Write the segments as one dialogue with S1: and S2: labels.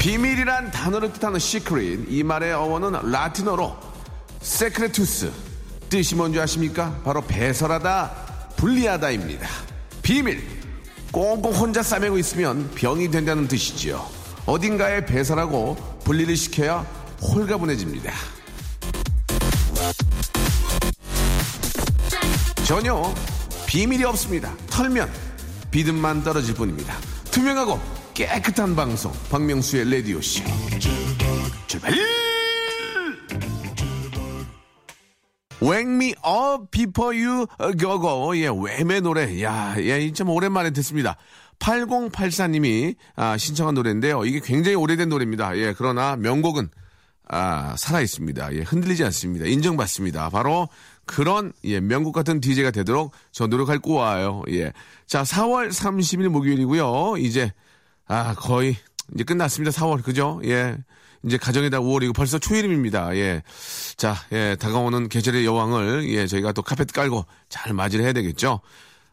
S1: 비밀이란 단어를 뜻하는 시크릿. 이 말의 어원은 라틴어로 세크레투스 뜻이 뭔지 아십니까? 바로 배설하다 불리하다입니다. 비밀. 꽁꽁 혼자 싸매고 있으면 병이 된다는 뜻이지요. 어딘가에 배설하고 분리를 시켜야 홀가분해집니다. 전혀 비밀이 없습니다. 털면 비듬만 떨어질 뿐입니다. 투명하고 깨끗한 방송 박명수의 라디오쇼 출발 Wake me up before you go go 예 외매 노래 야예참 오랜만에 듣습니다 8084님이 아, 신청한 노래인데요 이게 굉장히 오래된 노래입니다 예 그러나 명곡은 아, 살아 있습니다. 예, 흔들리지 않습니다. 인정받습니다. 바로 그런 예, 명곡 같은 DJ가 되도록 저 노력할 꼬아요. 예. 자, 4월 30일 목요일이고요. 이제 아, 거의 이제 끝났습니다. 4월. 그죠? 예. 이제 가정에다 5월이고 벌써 초이름입니다. 예. 자, 예, 다가오는 계절의 여왕을 예, 저희가 또 카페트 깔고 잘 맞이를 해야 되겠죠.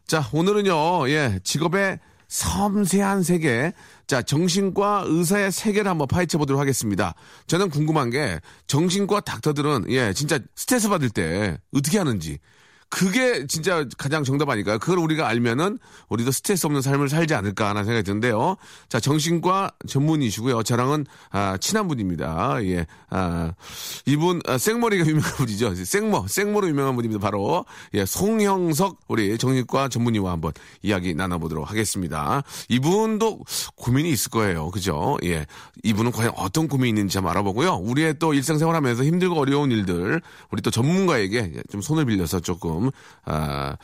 S1: 자, 오늘은요. 예, 직업의 섬세한 세계. 자, 정신과 의사의 세계를 한번 파헤쳐 보도록 하겠습니다. 저는 궁금한 게 정신과 닥터들은 예, 진짜 스트레스 받을 때 어떻게 하는지 그게 진짜 가장 정답 아닐까요? 그걸 우리가 알면은 우리도 스트레스 없는 삶을 살지 않을까 하는 생각이 드는데요. 자, 정신과 전문이시고요. 저랑은 아, 친한 분입니다. 예. 아, 이분 아, 생머리가 유명한 분이죠. 생머, 생머로 유명한 분입니다. 바로 예, 송형석 우리 정신과 전문의와 한번 이야기 나눠보도록 하겠습니다. 이분도 고민이 있을 거예요. 그죠? 예. 이분은 과연 어떤 고민이 있는지 한번 알아보고요. 우리의 또 일상생활하면서 힘들고 어려운 일들 우리 또 전문가에게 좀 손을 빌려서 조금 좀, 아,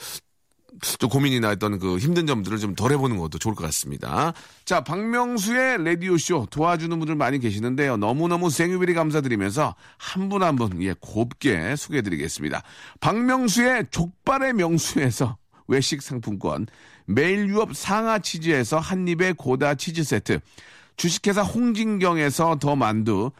S1: 좀 고민이나 했던 그 힘든 점들을 좀 덜 해보는 것도 좋을 것 같습니다. 자, 박명수의 라디오쇼 도와주는 분들 많이 계시는데요. 너무너무 생유비리 감사드리면서 한 분 한 분, 예, 곱게 소개해드리겠습니다. 박명수의 족발의 명수에서 외식 상품권, 매일 유업 상하 치즈에서 한입의 고다 치즈 세트, 주식회사 홍진경에서 더 만두,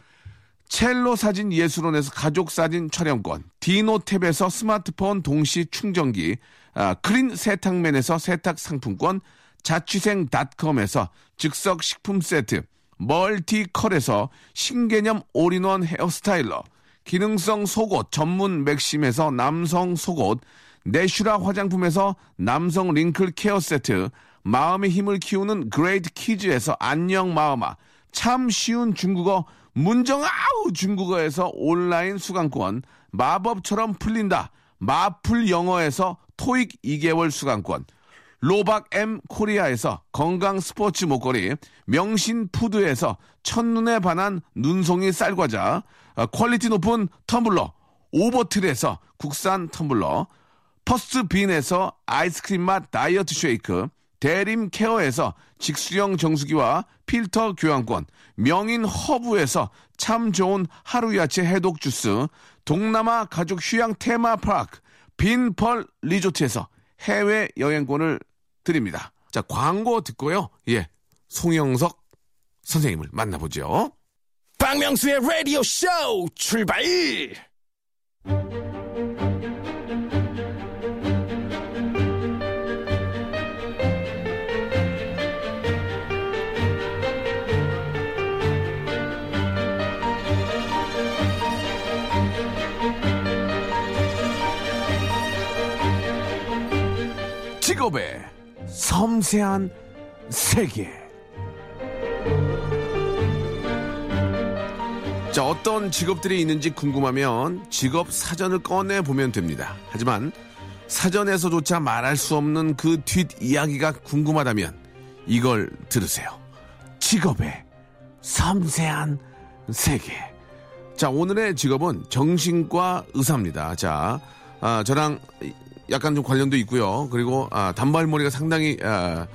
S1: 첼로 사진 예술원에서 가족 사진 촬영권, 디노탭에서 스마트폰 동시 충전기, 아, 크린 세탁맨에서 세탁 상품권, 자취생닷컴에서 즉석 식품 세트, 멀티컬에서 신개념 all-in-one hair styler, 기능성 속옷 전문 맥심에서 남성 속옷, 내슈라 화장품에서 남성 wrinkle care 세트, 마음의 힘을 키우는 그레이트 키즈에서 안녕 마음아, 참 쉬운 중국어 문정아우 중국어에서 온라인 수강권, 마법처럼 풀린다. 마풀 영어에서 토익 2개월 수강권, 로박 M 코리아에서 건강 스포츠 목걸이, 명신 푸드에서 첫눈에 반한 눈송이 쌀과자, 어, quality 높은 텀블러, 오버틀에서 국산 텀블러, 퍼스트 빈에서 아이스크림 맛 다이어트 쉐이크, 대림 케어에서 직수형 정수기와 필터 교환권, 명인 허브에서 참 좋은 하루 야채 해독 주스, 동남아 가족 휴양 테마파크, 빈펄 리조트에서 해외 여행권을 드립니다. 자, 광고 듣고요. 예. 송영석 선생님을 만나보죠.
S2: 박명수의 라디오 쇼 출발!
S1: 직업의 섬세한 세계. 자, 어떤 직업들이 있는지 궁금하면 직업 사전을 꺼내 보면 됩니다. 하지만 사전에서조차 말할 수 없는 그 뒷 이야기가 궁금하다면 이걸 들으세요. 직업의 섬세한 세계. 자, 오늘의 직업은 정신과 의사입니다. 자, 아, 저랑 약간 좀 관련도 있고요. 그리고 아, 단발머리가 상당히 아,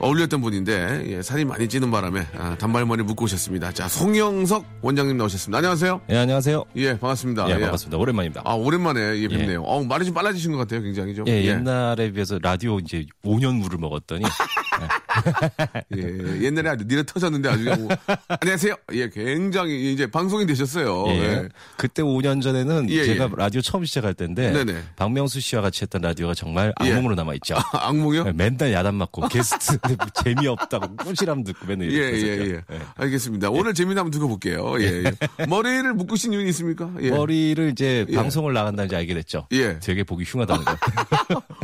S1: 어울렸던 분인데 예, 살이 많이 찌는 바람에 아, 단발머리 묶고 오셨습니다. 자, 송영석 원장님 나오셨습니다. 안녕하세요.
S3: 예, 안녕하세요.
S1: 예, 반갑습니다.
S3: 예,
S1: 예.
S3: 반갑습니다. 오랜만입니다.
S1: 아, 오랜만에 예, 뵙네요. 어, 말이 좀 빨라지신 것 같아요, 굉장히 좀.
S3: 예, 옛날에 비해서 라디오 이제 5년 물을 먹었더니
S1: 예, 옛날에 아주 니네 터졌는데 아주 그냥 뭐, 안녕하세요. 예, 굉장히 이제 방송이 되셨어요.
S3: 예.
S1: 예.
S3: 그때 5년 전에는
S1: 예,
S3: 제가
S1: 예.
S3: 라디오 처음 시작할 때인데
S1: 네네.
S3: 박명수 씨와 같이 했던 라디오가 정말
S1: 예.
S3: 악몽으로 남아 있죠.
S1: 아, 악몽이요?
S3: 예, 맨날 야단 맞고 게스트 뭐 재미없다고 꿀시람 듣고 맨날
S1: 예. 예, 예. 알겠습니다. 오늘 재미나 한번 두고 볼게요. 예, 예. 머리를 묶으신 이유는 있습니까? 예.
S3: 머리를 이제
S1: 예.
S3: 방송을 나간다는 지 알게 됐죠.
S1: 예.
S3: 되게 보기 흉하다는 거.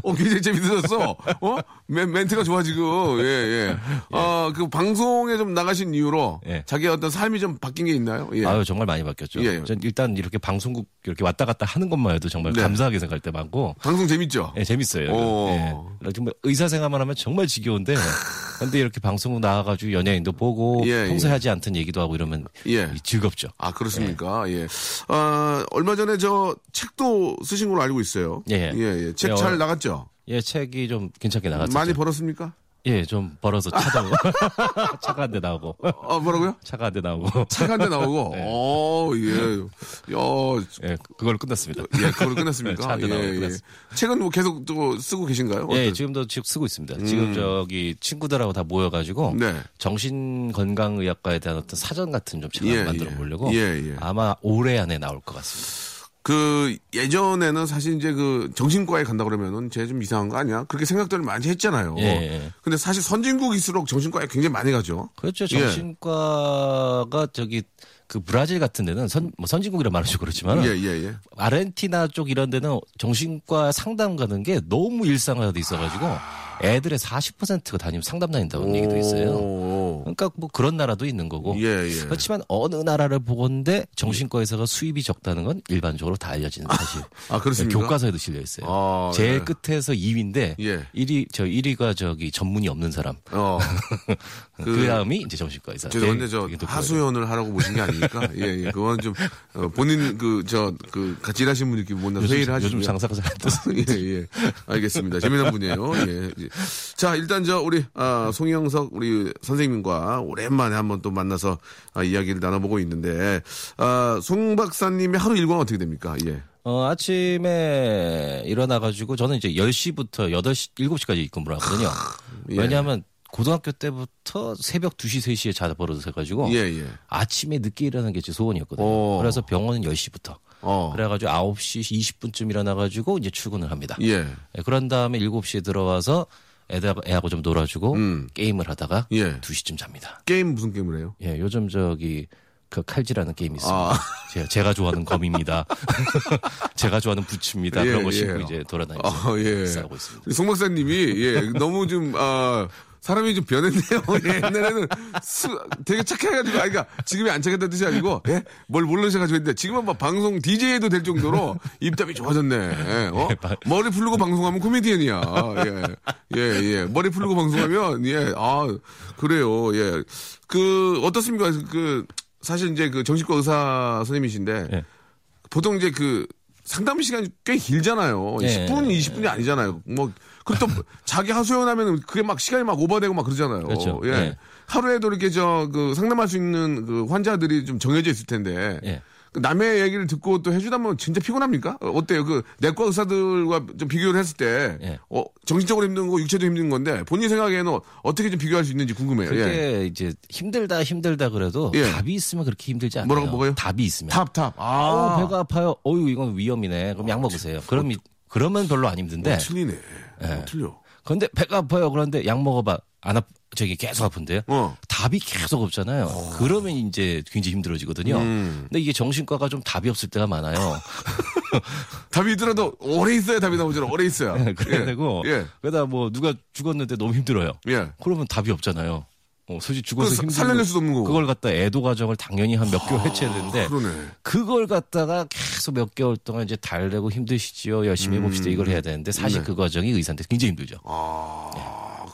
S1: 어, 굉장히 재밌어졌어. 어? 멘, 멘트가 좋아, 지금. 예, 예. 어, 그 방송에 좀 나가신 이유로
S3: 예.
S1: 자기 어떤 삶이 좀 바뀐 게 있나요? 예.
S3: 아유 정말 많이 바뀌었죠.
S1: 예.
S3: 전 일단 이렇게 방송국 이렇게 왔다 갔다 하는 것만 해도 정말
S1: 네.
S3: 감사하게 생각할 때 많고
S1: 방송 재밌죠?
S3: 예, 재밌어요.
S1: 오.
S3: 예. 정말 의사 생활만 하면 정말 지겨운데, 근데 이렇게 방송국 나와가지고 연예인도 보고
S1: 예,
S3: 평소에
S1: 예.
S3: 하지 않던 얘기도 하고 이러면
S1: 예.
S3: 즐겁죠.
S1: 아, 그렇습니까? 예. 아, 얼마 전에 저 책도 쓰신 걸로 알고 있어요.
S3: 예.
S1: 예, 예. 책
S3: 예,
S1: 잘
S3: 어,
S1: 나갔죠?
S3: 예, 책이 좀 괜찮게 나갔죠.
S1: 많이 벌었습니까?
S3: 예, 좀 벌어서 차도 차가 한 대 나오고
S1: 어, 뭐라고요?
S3: 차가 한 대 나오고
S1: 차가 한 대 나오고,
S3: 네.
S1: 어, 예. 야,
S3: 예, 그걸 끝났습니다.
S1: 예, 그걸 끝났습니까?
S3: 차한대 나오고 끝났습니다.
S1: 책은 뭐 계속 또 쓰고 계신가요?
S3: 예,
S1: 어떤-
S3: 지금도 지금 쓰고 있습니다. 지금 저기 친구들하고 다 모여가지고
S1: 음. 네.
S3: 정신건강의학과에 대한 어떤 사전 같은 좀 책을
S1: 예,
S3: 만들어
S1: 예.
S3: 보려고
S1: 예, 예.
S3: 아마 올해 안에 나올 것 같습니다.
S1: 그 예전에는 사실 이제 그 정신과에 간다 그러면은 쟤 좀 이상한 거 아니야? 그렇게 생각들을 많이 했잖아요.
S3: 예, 예.
S1: 근데 사실 선진국일수록 정신과에 굉장히 많이 가죠.
S3: 그렇죠.
S1: 예.
S3: 정신과가 저기 그 브라질 같은 데는 선, 뭐 선진국이라 말하죠 그렇지만
S1: 예, 예, 예.
S3: 아르헨티나 쪽 이런 데는 정신과 상담 가는 게 너무 일상화돼 있어가지고 애들의 40%가 다니면 상담 다닌다는 얘기도 있어요.
S1: 오.
S3: 그러니까 뭐 그런 나라도 있는 거고.
S1: 예, 예.
S3: 그렇지만 어느 나라를 보건데 정신과에서가 수입이 적다는 건 일반적으로 다 알려지는 사실.
S1: 아, 그렇습니까?
S3: 교과서에도 실려 있어요.
S1: 아,
S3: 제일
S1: 예.
S3: 끝에서 2위인데
S1: 예.
S3: 1위 저 1위가 저기 전문이 없는 사람.
S1: 어.
S3: 그, 다음이 이제 정신과 의사.
S1: 죄송한데
S3: 제일
S1: 저. 하수연을 하라고 보신 게 아닙니까? 예, 예. 그건 좀 어, 본인 그저그 같이 일하신 분들끼리
S3: 요즘,
S1: 회의를 하시고
S3: 요즘 장사가 잘안 돼서.
S1: 예, 예. 알겠습니다. 재미난 분이에요. 예. 예. 자, 일단 저 우리 아, 송영석 우리 선생님과 오랜만에 한번 또 만나서 아, 이야기를 나눠보고 있는데 아, 송 박사님의 하루 일과는 어떻게 됩니까? 예.
S3: 어, 아침에 일어나가지고 저는 이제 10시부터 8시, 7시까지 근무를 하거든요.
S1: 예.
S3: 왜냐하면 고등학교 때부터 새벽 2시, 3시에 자다 버릇해가지고
S1: 예, 예.
S3: 아침에 늦게 일어나는 게 제 소원이었거든요.
S1: 오.
S3: 그래서 병원은 10시부터.
S1: 어.
S3: 그래가지고 9시 20분쯤 일어나가지고 이제 출근을 합니다.
S1: 예.
S3: 예, 그런 다음에 7시에 들어와서 애들, 애하고 좀 놀아주고
S1: 음.
S3: 게임을 하다가
S1: 예.
S3: 2시쯤 잡니다.
S1: 게임 무슨 게임을 해요?
S3: 예, 요즘 저기 그 칼질하는 게임이 있습니다.
S1: 아.
S3: 제가, 제가 좋아하는 검입니다. 제가 좋아하는 부츠입니다.
S1: 예,
S3: 그런 거
S1: 예.
S3: 신고 이제 돌아다니면서
S1: 아, 예.
S3: 싸우고 있습니다.
S1: 송 박사님이 예 너무 좀 아. 사람이 좀 변했네요. 예, 옛날에는 수, 되게 착해가지고, 아, 그러니까 지금이 안 착했다는 뜻이 아니고, 예? 뭘 모르셔가지고 했는데, 지금은 막 방송 DJ해도 될 정도로 입담이 좋아졌네. 예, 어? 머리 풀고 방송하면 코미디언이야. 예, 예, 예. 머리 풀고 방송하면, 예, 아, 그래요. 예. 그, 어떻습니까? 그, 사실 이제 그 정신과 의사 선생님이신데,
S3: 예.
S1: 보통 이제 그 상담 시간이 꽤 길잖아요.
S3: 예.
S1: 10분, 20분이 아니잖아요. 뭐, 그리고 또 자기 하소연하면 그게 막 시간이 막 오버되고 막 그러잖아요.
S3: 그렇죠.
S1: 예.
S3: 예.
S1: 하루에도 이렇게 저 그 상담할 수 있는 그 환자들이 좀 정해져 있을 텐데.
S3: 예.
S1: 그 남의 얘기를 듣고 또 해주다 보면 진짜 피곤합니까? 어, 어때요? 그 내과 의사들과 좀 비교를 했을 때,
S3: 예.
S1: 어, 정신적으로 힘든 거, 육체도 힘든 건데 본인 생각에는 어떻게 좀 비교할 수 있는지 궁금해요.
S3: 그게
S1: 예.
S3: 이제 힘들다 힘들다 그래도
S1: 예.
S3: 답이 있으면 그렇게 힘들지 않아요.
S1: 뭐라고 먹어요?
S3: 답이 있으면.
S1: 탑, 탑.
S3: 아우
S1: 아,
S3: 배가 아파요. 어유 이건 위험이네. 그럼 약 먹으세요. 그럼 이- 그러면 별로 안 힘든데.
S1: 어, 틀리네.
S3: 예.
S1: 어, 틀려.
S3: 그런데 배가 아파요. 그런데 약 먹어봐. 안 아, 저기 계속 아픈데요.
S1: 어.
S3: 답이 계속 없잖아요. 그러면 이제 굉장히 힘들어지거든요.
S1: 음.
S3: 근데 이게 정신과가 좀 답이 없을 때가 많아요.
S1: 답이 있더라도 오래 있어야 답이 나오잖아. 오래 있어야.
S3: 그래야
S1: 예.
S3: 되고
S1: 예.
S3: 그러다 뭐 누가 죽었는데 너무 힘들어요.
S1: 예.
S3: 그러면 답이 없잖아요. 어, 솔직히
S1: 그
S3: 죽어서
S1: 사-
S3: 힘든
S1: 살려낼 수도 없는 거고.
S3: 그걸 갖다 애도 과정을 당연히 한 몇 개월 해쳐야 되는데
S1: 그러네.
S3: 그걸 갖다가 계속 몇 개월 동안 이제 달래고 힘드시지요. 열심히 해봅시다. 이걸 해야 되는데 사실
S1: 네.
S3: 그 과정이 의사한테 굉장히 힘들죠.
S1: 아,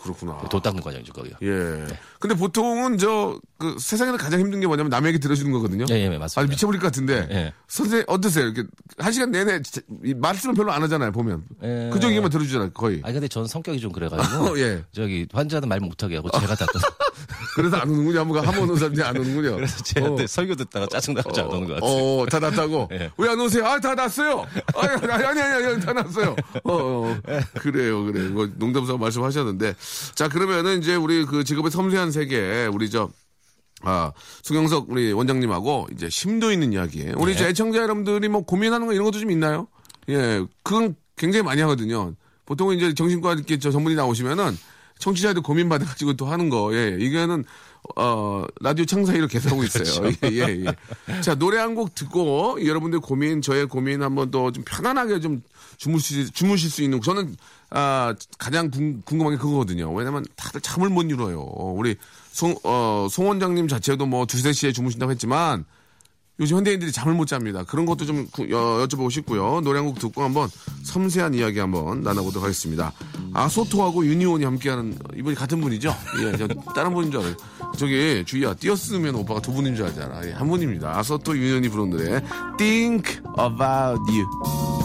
S1: 그렇구나.
S3: 도 닦는 과정이죠, 거기가.
S1: 예. 근데 보통은 저, 그 세상에서 가장 힘든 게 뭐냐면 남에게 들어주는 거거든요.
S3: 예, 예, 맞습니다.
S1: 아니, 미쳐버릴 것 같은데.
S3: 예.
S1: 선생님, 어떠세요? 이렇게 한 시간 내내 말씀을 별로 안 하잖아요, 보면.
S3: 예.
S1: 그 정도만 들어주잖아요, 거의.
S3: 아니 근데 전 성격이 좀 그래가지고
S1: 예.
S3: 저기 환자는 말 못하게 하고 제가 다 또.
S1: 그래서 안 오는군요. 한번 한번 오는 사람들이 안 오는군요.
S3: 그래서 제한테 설교 듣다가 짜증 나서 안 오는 것 같아요.
S1: 어, 다 났다고?
S3: 예.
S1: 왜안 오세요? 아, 다 났어요! 아니, 아니, 아니, 아니, 아니, 다 났어요. 어, 어. 그래요, 그래요. 뭐, 농담 삼아 말씀하셨는데. 자, 그러면은 이제 우리 그 직업의 섬세한 세계, 우리 저, 아, 수경석 우리 원장님하고 이제 심도 있는 이야기. 우리 이제 애청자 여러분들이 뭐 고민하는 거 이런 것도 좀 있나요? 예, 그건 굉장히 많이 하거든요. 보통은 이제 정신과 이렇게 저 전문의 나오시면은 청취자들 고민 받아가지고 또 하는 거. 예, 이거는 어 라디오 창사이로 계속하고 있어요. 예, 예, 예. 자 노래 한 곡 듣고 여러분들 고민, 저의 고민 한번 또좀 편안하게 좀 주무실 주무실 수 있는. 저는 아 가장 궁, 궁금한 게 그거거든요. 왜냐면 다들 잠을 못 이뤄요. 우리 송, 어, 송 원장님 자체도 뭐 두세 시에 주무신다고 했지만 요즘 현대인들이 잠을 못 잡니다. 그런 것도 좀 구- 여, 여쭤보고 싶고요. 노래 한 곡 듣고 한번 섬세한 이야기 한번 나눠보도록 하겠습니다. 아소토하고 유니온이 함께하는 이분이 같은 분이죠? 예, 저 다른 분인 줄 알아요. 저기 주희야 띄었으면 오빠가 두 분인 줄 알잖아. 예, 한 분입니다. 아소토 유니온이 부른 노래 Think About You.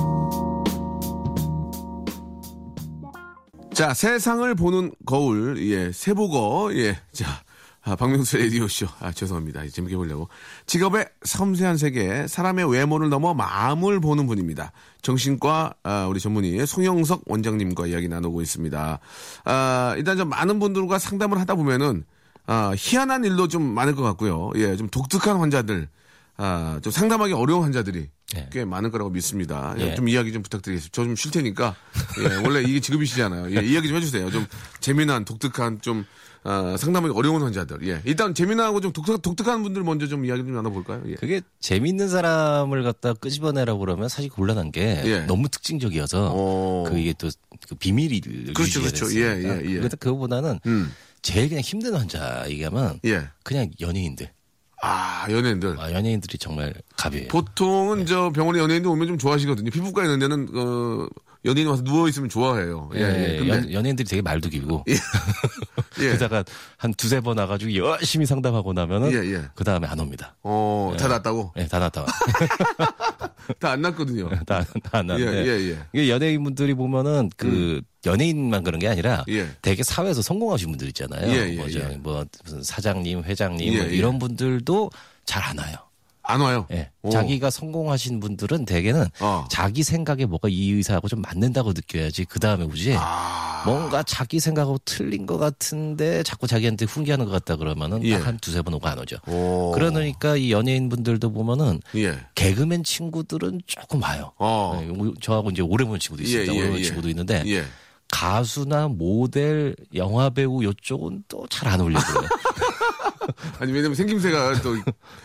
S1: 자, 세상을 보는 거울, 예, 세보고, 예, 자, 아, 박명수 라디오쇼. 아, 죄송합니다. 재밌게 보려고. 직업의 섬세한 세계, 사람의 외모를 넘어 마음을 보는 분입니다. 정신과, 아, 우리 전문의 송영석 원장님과 이야기 나누고 있습니다. 아, 일단 좀 많은 분들과 상담을 하다 보면은, 아, 희한한 일도 좀 많을 것 같고요. 예, 좀 독특한 환자들, 아, 좀 상담하기 어려운 환자들이
S3: 예.
S1: 꽤 많을 거라고 믿습니다. 예,
S3: 예.
S1: 좀 이야기 좀 부탁드리겠습니다. 저 좀 쉴 테니까. 예, 원래 이게 직업이시잖아요. 예, 이야기 좀 해주세요. 좀 재미난, 독특한, 좀, 아, 상담하기 어려운 환자들. 예. 일단 재미나고 좀 독특, 독특한 분들 먼저 좀 이야기 좀 나눠볼까요? 예.
S3: 그게 재밌는 사람을 갖다 끄집어내라고 그러면 사실 곤란한 게
S1: 예.
S3: 너무 특징적이어서
S1: 어.
S3: 그 이게 또 그 비밀이
S1: 그렇죠,
S3: 유지가
S1: 그렇죠.
S3: 됐으니까.
S1: 예, 예, 예.
S3: 그래서 그거보다는
S1: 음.
S3: 제일 그냥 힘든 환자 얘기하면
S1: 예.
S3: 그냥 연예인들.
S1: 아, 연예인들.
S3: 아, 연예인들이 정말 갑이에요.
S1: 보통은 저 병원에 연예인들 오면 좀 좋아하시거든요. 피부과 있는 데는, 어, 연예인 와서 누워 있으면 좋아해요. 예, 예. 근데,
S3: 연, 연예인들이 되게 말도 길고
S1: 예.
S3: 그러다가 한 두세 번 와가지고 열심히 상담하고 나면은
S1: 예, 예.
S3: 그 다음에 안 옵니다.
S1: 어, 다 났다고?
S3: 네, 다 났다.
S1: 다 안 났거든요.
S3: 다다안 났는데
S1: 예, 예, 예.
S3: 이게 연예인분들이 보면은 그 연예인만 그런 게 아니라
S1: 예.
S3: 되게 사회에서 성공하신 분들 있잖아요.
S1: 예, 예,
S3: 뭐, 저,
S1: 예.
S3: 뭐 무슨 사장님, 회장님
S1: 예,
S3: 뭐
S1: 예.
S3: 이런 분들도 잘 안 와요.
S1: 안 와요.
S3: 예.
S1: 오.
S3: 자기가 성공하신 분들은 대개는
S1: 어.
S3: 자기 생각에 뭐가 이 의사하고 좀 맞는다고 느껴야지 그 다음에 오지.
S1: 아.
S3: 뭔가 자기 생각하고 틀린 것 같은데 자꾸 자기한테 훈계하는 것 같다 그러면은
S1: 예.
S3: 딱한 두세 번 오고 안 오죠.
S1: 오.
S3: 그러니까 이 연예인 분들도 보면은
S1: 예.
S3: 개그맨 친구들은 조금 와요.
S1: 어.
S3: 네, 저하고 이제 오래 본 친구도 있습니다.
S1: 예, 예,
S3: 오래 본
S1: 예.
S3: 친구도 있는데
S1: 예.
S3: 가수나 모델, 영화 배우 요쪽은 또 잘 안 어울리고요.
S1: 아니 왜냐면 생김새가 또,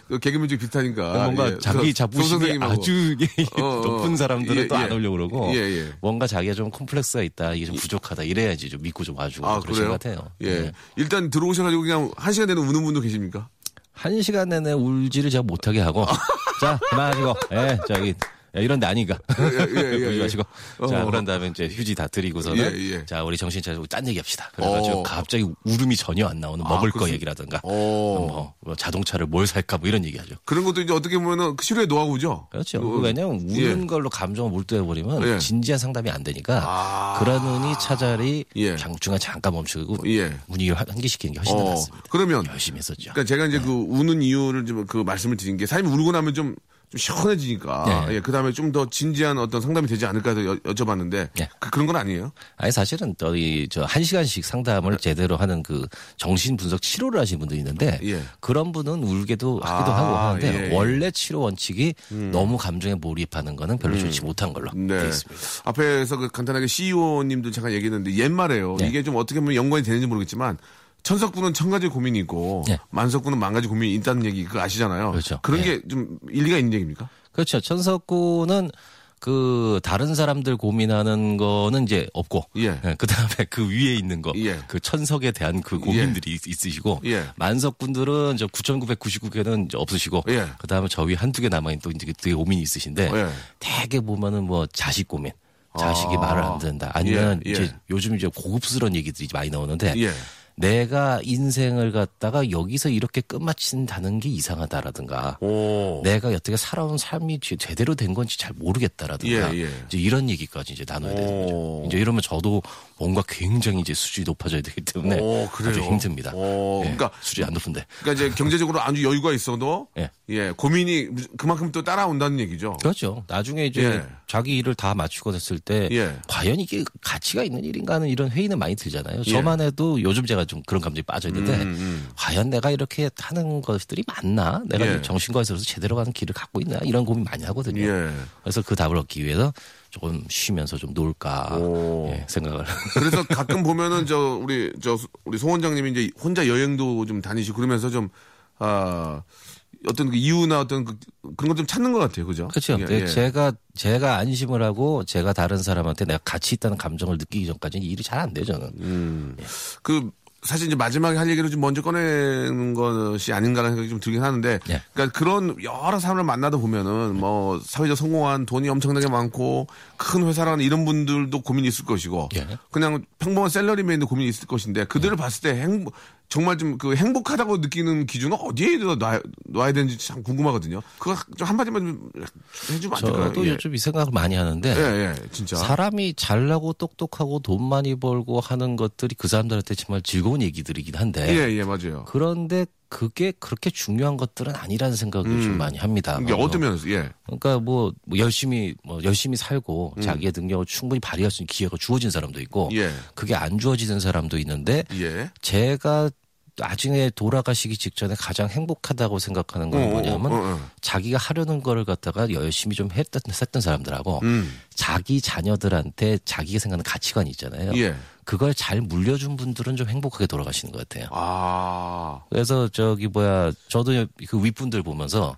S1: 또 개그맨 쪽 비슷하니까
S3: 뭔가
S1: 예.
S3: 자기
S1: 서-
S3: 자부심이. 아주
S1: 어, 어.
S3: 높은 사람들은
S1: 예,
S3: 또안
S1: 예.
S3: 어울려 그러고
S1: 예, 예.
S3: 뭔가 자기가 좀 콤플렉스가 있다, 이게 좀 부족하다 이래야지 좀 믿고 좀 와주고
S1: 아
S3: 그러신? 것 같아요.
S1: 예.
S3: 네.
S1: 일단 들어오셔가지고 그냥 한 시간 내내 우는 분도 계십니까?
S3: 한 시간 내내 울지를 제가 못하게 하고 자 그만하시고 예 저기 야, 이런 데 아니까
S1: 예, 예, 예,
S3: 그러지
S1: 예.
S3: 마시고 자
S1: 어.
S3: 그런 다음에 이제 휴지 다 드리고서는
S1: 예, 예.
S3: 자 우리 정신 차리고 딴 얘기 합시다. 그래가지고
S1: 어.
S3: 갑자기 울음이 전혀 안 나오는 먹을 거
S1: 그렇습-
S3: 얘기라든가
S1: 어.
S3: 뭐, 뭐 자동차를 뭘 살까 뭐 이런 얘기 하죠.
S1: 그런 것도 이제 어떻게 보면은 그 치료의 노하우죠.
S3: 그렇죠.
S1: 어,
S3: 왜냐면 우는
S1: 예.
S3: 걸로 감정을 몰두해 버리면
S1: 예.
S3: 진지한 상담이 안 되니까
S1: 아.
S3: 그러느니 차라리
S1: 예.
S3: 장 중간 잠깐 멈추고
S1: 예.
S3: 분위기를 환- 환기시키는 게 훨씬 더
S1: 어,
S3: 낫습니다.
S1: 그러면
S3: 열심히 했었죠.
S1: 그러니까 제가 이제 그 우는 이유를 좀 그 말씀을 드린 게 사람이 울고 나면 좀, 좀 시원해지니까
S3: 네.
S1: 예, 그 다음에 좀 더 진지한 어떤 상담이 되지 않을까 해서 여, 여쭤봤는데
S3: 네.
S1: 그, 그런 건 아니에요.
S3: 아니 사실은 또이저한 시간씩 상담을 제대로 하는 그 정신 분석 치료를 하시는 분들이 있는데
S1: 예.
S3: 그런 분은 울게도 하기도
S1: 아,
S3: 하고 하는데
S1: 예, 음. 예.
S3: 원래 치료 원칙이 너무 감정에 몰입하는 거는 별로 좋지 못한 걸로
S1: 네.
S3: 되어 있습니다.
S1: 앞에서 그 간단하게 CEO님도 잠깐 얘기했는데 옛말에요.
S3: 네.
S1: 이게 좀 어떻게 보면 연관이 되는지 모르겠지만 천석군은 천 가지 고민이 있고
S3: 네.
S1: 만석군은 만 가지 고민이 있다는 얘기 그거 아시잖아요.
S3: 그렇죠.
S1: 런
S3: 네.
S1: 게좀 일리가 있는 얘기입니까?
S3: 그렇죠. 천석구는 그 다른 사람들 고민하는 거는 이제 없고
S1: 예.
S3: 그 다음에 그 위에 있는 거,
S1: 예.
S3: 그 천석에 대한 그 고민들이 있- 있으시고
S1: 예.
S3: 만석군들은 저 9,999개는 이제 없으시고
S1: 예.
S3: 그 다음에 저 위 한두 개 남아 있는 또 이제 되게 고민이 있으신데
S1: 예.
S3: 대개 보면은 뭐 자식 고민, 자식이
S1: 아.
S3: 말을 안 듣는다. 아니면
S1: 예, 예.
S3: 이제 요즘 이제 고급스러운 얘기들이 많이 나오는데
S1: 예.
S3: 내가 인생을 갖다가 여기서 이렇게 끝마친다는 게 이상하다라든가
S1: 오.
S3: 내가 여태가 살아온 삶이 제- 제대로 된 건지 잘 모르겠다라든가
S1: 예, 예.
S3: 이제 이런 얘기까지 이제 나눠야 되는
S1: 오.
S3: 거죠. 이제 이러면 저도 뭔가 굉장히 이제 수준이 높아져야 되기 때문에
S1: 오?
S3: 아주 힘듭니다.
S1: 오,
S3: 예,
S1: 그러니까-
S3: 수준이 안 높은데.
S1: 그러니까 이제 경제적으로 아주 여유가 있어도
S3: 예.
S1: 예, 고민이 그만큼 또 따라온다는 얘기죠.
S3: 그렇죠. 나중에 이제
S1: 예.
S3: 자기 일을 다 마치고 됐을 때
S1: 예.
S3: 과연 이게 가치가 있는 일인가 하는 이런 회의는 많이 들잖아요.
S1: 예.
S3: 저만 해도 요즘 제가 좀 그런 감정이 빠져 있는데
S1: 음, 음.
S3: 과연 내가 이렇게 하는 것들이 맞나? 내가
S1: 예.
S3: 정신과에서 제대로 가는 길을 갖고 있나? 이런 고민 많이 하거든요.
S1: 예.
S3: 그래서 그 답을 얻기 위해서 조금 쉬면서 좀 놀까
S1: 오.
S3: 예, 생각을.
S1: 그래서 가끔 보면은 저 우리 저 우리 송 원장님이 이제 혼자 여행도 좀 다니시고 그러면서 좀 아, 어떤 그 이유나 어떤 그, 그런 걸 좀 찾는 것 같아요. 그죠?
S3: 그렇죠.
S1: 예,
S3: 네,
S1: 예.
S3: 제가 제가 안심을 하고 제가 다른 사람한테 내가 가치 있다는 감정을 느끼기 전까지는 일이 잘 안 돼요 저는.
S1: 음. 그 사실 이제 마지막에 할 얘기를 좀 먼저 꺼내는 것이 아닌가라는 생각이 좀 들긴 하는데,
S3: 예.
S1: 그러니까 그런 여러 사람을 만나다 보면은 뭐 사회적 성공한 돈이 엄청나게 많고 큰 회사라는 이런 분들도 고민이 있을 것이고,
S3: 예.
S1: 그냥 평범한 셀러리맨도 고민이 있을 것인데 그들을 봤을 때 행복 정말 좀 그 행복하다고 느끼는 기준은 어디에 놔, 놔야 되는지 참 궁금하거든요. 그거 좀 한마디만 좀 해주면 안 될까요?
S3: 저도
S1: 예.
S3: 요즘 이 생각을 많이 하는데
S1: 예, 예, 진짜.
S3: 사람이 잘나고 똑똑하고 돈 많이 벌고 하는 것들이 그 사람들한테 정말 즐거운 얘기들이긴 한데
S1: 예, 예, 맞아요.
S3: 그런데 그게 그렇게 중요한 것들은 아니라는 생각을 좀 많이 합니다.
S1: 음. 이게
S3: 어,
S1: 어떤 면에서, 예.
S3: 그러니까 뭐, 뭐 열심히 뭐 열심히 살고 자기의 능력을 충분히 발휘할 수 있는 기회가 주어진 사람도 있고
S1: 음. 예.
S3: 그게 안 주어지는 사람도 있는데
S1: 예.
S3: 제가 나중에 돌아가시기 직전에 가장 행복하다고 생각하는 건
S1: 어, 어,
S3: 뭐냐면
S1: 어, 어.
S3: 자기가 하려는 거를 갖다가 열심히 좀 했던, 했던 사람들하고
S1: 음.
S3: 자기 자녀들한테 자기가 생각하는 가치관이 있잖아요.
S1: 예.
S3: 그걸 잘 물려준 분들은 좀 행복하게 돌아가시는 것 같아요.
S1: 아.
S3: 그래서 저기 뭐야 저도 그 윗분들 보면서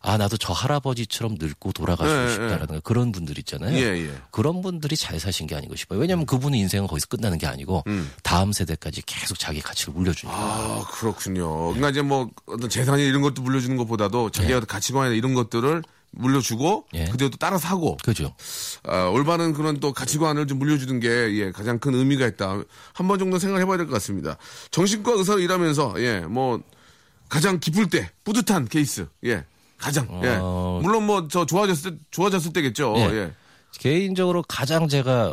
S3: 아 나도 저 할아버지처럼 늙고 돌아가시고
S1: 예, 예.
S3: 싶다라는 그런 분들 있잖아요.
S1: 예, 예.
S3: 그런 분들이 잘 사신 게 아니고 싶어요. 왜냐하면 그분의 인생은 거기서 끝나는 게 아니고
S1: 음.
S3: 다음 세대까지 계속 자기 가치를 물려주니까.
S1: 아, 그렇군요. 그러니까 이제 뭐 어떤 재산이 이런 것도 물려주는 것보다도 자기가 가치관이나 이런 것들을 물려주고
S3: 예.
S1: 그대로 또 따라 사고
S3: 그죠?
S1: 아, 올바른 그런 또 가치관을 좀 물려주는 게 예, 가장 큰 의미가 있다. 한 번 정도 생각해 봐야 될 것 같습니다. 정신과 의사로 일하면서 예, 뭐 가장 기쁠 때 뿌듯한 케이스. 예. 가장 예.
S3: 어.
S1: 물론 뭐 저 좋아졌을 때 좋아졌을 때겠죠.
S3: 예.
S1: 예.
S3: 개인적으로 가장 제가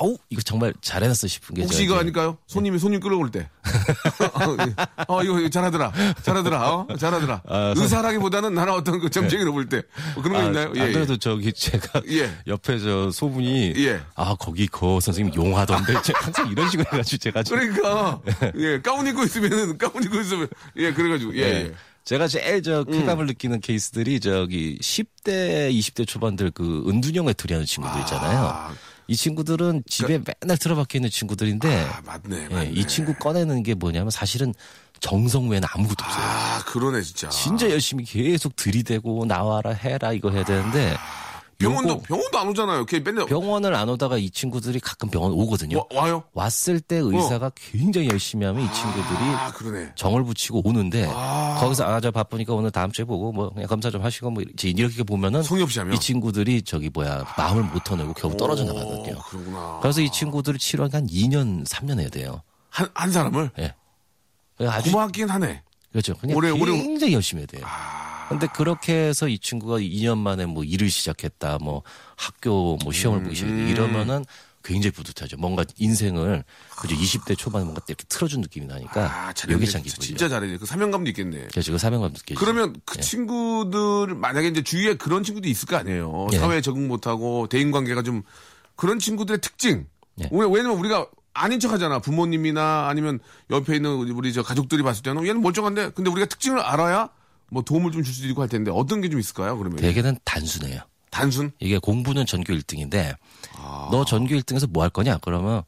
S3: 어우 이거 정말 잘해놨어 싶은 게
S1: 혹시 이거 아닐까요? 손님이 손님 끌어올 때. 어, 이거, 잘하더라. 잘하더라. 어? 잘하더라.
S3: 아,
S1: 의사라기보다는 나는 어떤 그 점쟁이로 볼 때. 뭐 그런 거
S3: 아,
S1: 있나요?
S3: 안 그래도 저기 제가
S1: 예.
S3: 옆에 저 소분이
S1: 예.
S3: 아 거기 그 선생님 용하던데 항상 이런 식으로 해가지고 제가 좀
S1: 그러니까, 예, 가운 입고 있으면은, 가운 입고 있으면, 예, 그래가지고, 예,
S3: 예.
S1: 예.
S3: 제가 제일 저 쾌감을 느끼는 케이스들이 저기 10대, 20대 초반들 그 은둔형 외톨이 하는 친구들 있잖아요.
S1: 아,
S3: 이 친구들은 집에 맨날 틀어박혀 있는 친구들인데
S1: 아, 맞네,
S3: 예,
S1: 맞네.
S3: 이 친구 꺼내는 게 뭐냐면 사실은 정성 외에는 아무것도 없어요.
S1: 아, 그러네, 진짜.
S3: 진짜 열심히 계속 들이대고 나와라 해라 이거 해야 되는데
S1: 병원도, 병원도 안 오잖아요. 걔 맨날.
S3: 병원을 안 오다가 이 친구들이 가끔 병원 오거든요.
S1: 와, 와요?
S3: 왔을 때 의사가 굉장히 열심히 하면 이 친구들이
S1: 아, 그러네.
S3: 정을 붙이고 오는데
S1: 아.
S3: 거기서 아저 바쁘니까 오늘 다음 주에 보고 뭐 그냥 검사 좀 하시고 뭐 이렇게 이렇게 보면은
S1: 성의 없이 하면.
S3: 이 친구들이 저기 뭐야 마음을 못 터내고 결국 떨어져 나가거든요.
S1: 오, 그러구나.
S3: 그래서 이 친구들을 치료하기 한 2년 3년 해야 돼요.
S1: 한, 한 사람을?
S3: 예. 아주
S1: 고맙긴 하네.
S3: 그렇죠. 그냥
S1: 오래- 오래-
S3: 굉장히 열심히 해야 돼요.
S1: 아.
S3: 근데 그렇게 해서 이 친구가 2년 만에 뭐 일을 시작했다, 뭐 학교 뭐 시험을 보기 시작했다 이러면은 굉장히 뿌듯하죠. 뭔가 인생을 그죠 20대 초반에 뭔가 이렇게 틀어준 느낌이 나니까
S1: 아.
S3: 여기찬
S1: 진짜,
S3: 기분이죠.
S1: 진짜 잘했네. 그 사명감도 있겠네.
S3: 그래서 그 사명감 느끼죠.
S1: 그러면 그 친구들 만약에 이제 주위에 그런 친구도 있을 거 아니에요.
S3: 예.
S1: 사회에 적응 못하고 대인 관계가 좀 그런 친구들의 특징.
S3: 예.
S1: 왜- 왜냐면 우리가 아닌 척 하잖아. 부모님이나 아니면 옆에 있는 우리- 우리 저 가족들이 봤을 때는 얘는 멀쩡한데 근데 우리가 특징을 알아야 뭐 도움을 좀 줄 수도 있고 할 텐데 어떤 게 좀 있을까요? 그러면
S3: 대개는 단순해요.
S1: 단순.
S3: 이게 공부는 전교 1등인데
S1: 아.
S3: 너 전교 1등에서 뭐 할 거냐? 그러면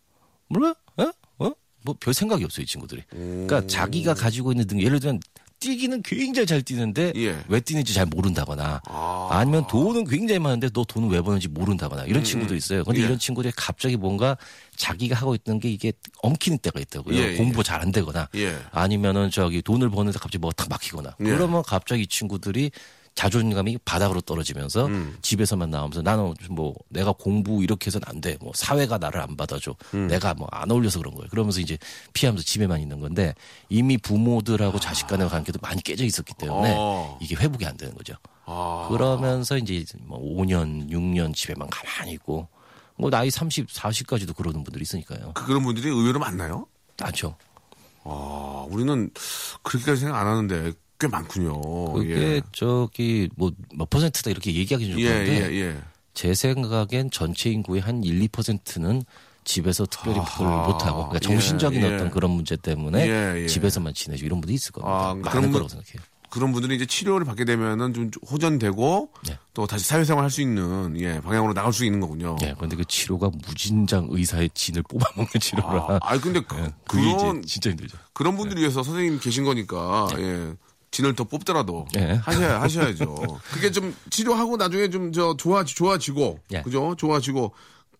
S3: 몰라? 어? 어? 뭐 별 생각이 없어요, 이 친구들이. 그러니까 자기가 가지고 있는 능 예를 들면 뛰기는 굉장히 잘 뛰는데
S1: 예.
S3: 왜 뛰는지 잘 모른다거나
S1: 아.
S3: 아. 니면 돈은 굉장히 많은데 너 돈을 왜 버는지 모른다거나 이런 친구도 있어요. 근데
S1: 예.
S3: 이런 친구들이 갑자기 뭔가 자기가 하고 있는 게 이게 엉키는 때가 있다고요.
S1: 예, 예.
S3: 공부 잘 안 되거나
S1: 예.
S3: 아니면은 저기 돈을 버는데 갑자기 뭐가 탁 막히거나
S1: 예.
S3: 그러면 갑자기 이 친구들이 자존감이 바닥으로 떨어지면서
S1: 음.
S3: 집에서만 나오면서 나는 뭐 내가 공부 이렇게 해서는 안 돼. 뭐 사회가 나를 안 받아줘.
S1: 음.
S3: 내가 뭐 안 어울려서 그런 거예요. 그러면서 이제 피하면서 집에만 있는 건데 이미 부모들하고 자식 간의 관계도 많이 깨져 있었기 때문에
S1: 어.
S3: 이게 회복이 안 되는 거죠.
S1: 아.
S3: 그러면서 이제 뭐 5년, 6년 집에만 가만히 있고 뭐 나이 30, 40까지도 그러는 분들이 있으니까요.
S1: 그- 그런 분들이 의외로 많나요?
S3: 많죠.
S1: 아, 우리는 그렇게까지 생각 안 하는데 꽤 많군요.
S3: 그게
S1: 예.
S3: 저기 뭐 몇 퍼센트다 이렇게 얘기하기는 좀
S1: 예,
S3: 그런데
S1: 예, 예.
S3: 제 생각엔 전체 인구의 한 1, 2%는 집에서 특별히 그걸. 못하고 그러니까
S1: 예,
S3: 정신적인
S1: 예.
S3: 어떤 그런 문제 때문에
S1: 예, 예.
S3: 집에서만 지내고 이런 분도 있을 겁니다.
S1: 아,
S3: 많은 거라고 생각해요.
S1: 그런 분들이 이제 치료를 받게 되면은 좀 호전되고
S3: 네.
S1: 또 다시 사회생활 할 수 있는 예, 방향으로 나갈 수 있는 거군요.
S3: 예, 그런데 그 치료가 무진장 의사의 진을 뽑아먹는 치료라.
S1: 아, 아니 근데 그,
S3: 예, 그게
S1: 그런
S3: 진짜 힘들죠.
S1: 그런 분들 을 위해서 선생님 계신 거니까 예. 진을 더 뽑더라도
S3: 예.
S1: 하셔야 하셔야죠. 그게 좀 치료하고 나중에 좀 저 좋아 좋아지고
S3: 예.
S1: 그죠? 좋아지고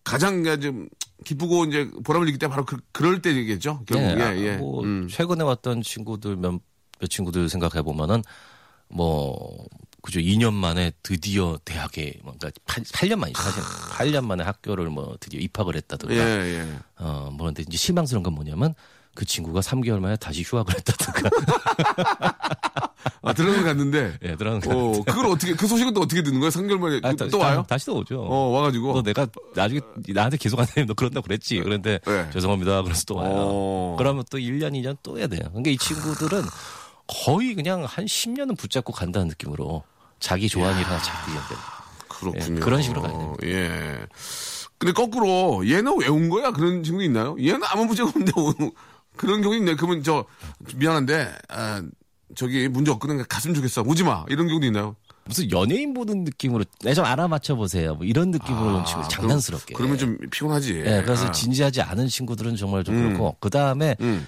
S1: 가장 좀 기쁘고 이제 보람을 느낄 때 바로 그, 럴 때겠죠. 결국
S3: 예,
S1: 예, 예.
S3: 뭐
S1: 음.
S3: 최근에 왔던 친구들 몇, 몇 친구들 생각해 보면은 뭐 그죠 2년 만에 드디어 대학에 뭔가 8, 8년 만이죠 사실 8년 만에 학교를 뭐 드디어 입학을 했다든가
S1: 예, 예.
S3: 어 그런데 이제 실망스러운 건 뭐냐면 그 친구가 3개월 만에 다시 휴학을 했다든가
S1: 아, 들어는 갔는데
S3: 예 들어간 거
S1: 어, 그걸 어떻게 그 소식은 또 어떻게 듣는 거야? 3개월 만에
S3: 아,
S1: 또, 또 와요?
S3: 다 시 또 오죠.
S1: 어, 와 가지고
S3: 너 내가 나중에 나한테 계속 안 해. 너 그런다고 그랬지. 그런데
S1: 네.
S3: 죄송합니다. 그래서 또 와요.
S1: 어.
S3: 그러면 또 1년, 2년 또 해야 돼요. 그러니까 이 친구들은 거의 그냥 한 10년은 붙잡고 간다는 느낌으로 자기 좋아하는 일 하나 찾기 위한.
S1: 그렇군요.
S3: 예, 그런 식으로 가야 됩니다.
S1: 예. 근데 거꾸로 얘는 왜 온 거야? 그런 친구 있나요? 얘는 아무 문제가 없는데 온 그런 경우 있네. 그러면 저 미안한데 아, 저기 문제 없거든 갔으면 좋겠어. 오지 마. 이런 경우도 있나요?
S3: 무슨 연예인 보는 느낌으로 내좀 알아맞혀 보세요. 뭐 이런 느낌으로
S1: 아,
S3: 장난스럽게.
S1: 그러면 좀 피곤하지.
S3: 예, 그래서
S1: 아.
S3: 진지하지 않은 친구들은 정말 좀 그렇고 그 다음에
S1: 음.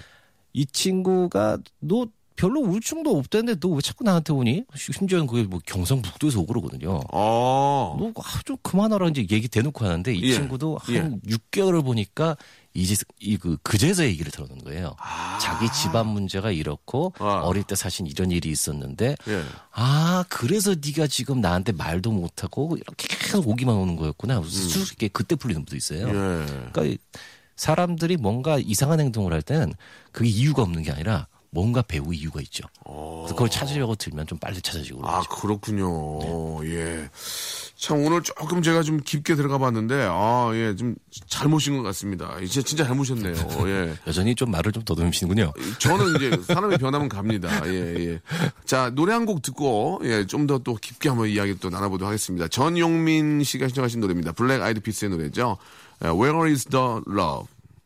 S3: 이 친구가 너 별로 우울증도 없다는데 너 왜 자꾸 나한테 오니? 심지어는 그게 뭐 경상북도에서 오고 그러거든요.
S1: 어.
S3: 너좀 그만하라 이제 얘기 대놓고 하는데 이
S1: 예.
S3: 친구도 한
S1: 예.
S3: 6개월을 보니까 이제 이그 그제서 얘기를 들었는 거예요. 자기 집안 문제가 이렇고
S1: 아.
S3: 어릴 때 사실 이런 일이 있었는데
S1: 예.
S3: 아 그래서 네가 지금 나한테 말도 못하고 이렇게 계속 오기만 오는 거였구나. 수수께끼 그때 풀리는 분도 있어요.
S1: 예.
S3: 그러니까 이 사람들이 뭔가 이상한 행동을 할 때는 그게 이유가 없는 게 아니라 뭔가 배우 이유가 있죠. 그래서 그걸 찾으려고 들면 좀 빨리 찾아지고
S1: 아,
S3: 그러죠.
S1: 그렇군요. 예. 참, 오늘 조금 제가 좀 깊게 들어가 봤는데, 아, 예, 좀 잘못인 것 같습니다. 이제 진짜 잘못이었네요. 예.
S3: 여전히 좀 말을 좀 더듬으시는군요.
S1: 저는 이제 사람이 변하면 갑니다. 예, 예. 자, 노래 한 곡 듣고, 예, 좀 더 또 깊게 한번 이야기 또 나눠보도록 하겠습니다. 전용민 씨가 신청하신 노래입니다. 블랙 아이드 피스의 노래죠. 예, Where is the love?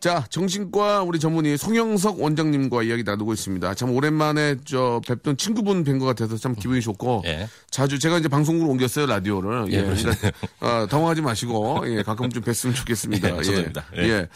S1: 자, 정신과 우리 전문의 송영석 원장님과 이야기 나누고 있습니다. 참 오랜만에 저 뵙던 친구분 뵌 것 같아서 참 기분이 좋고
S3: 예.
S1: 자주 제가 이제 방송국으로 옮겼어요 라디오를.
S3: 예, 그러시네요.
S1: 아, 당황하지 마시고 예, 가끔 좀 뵀으면 좋겠습니다.
S3: 예, 저도입니다.
S1: 예.
S3: 예.
S1: 예.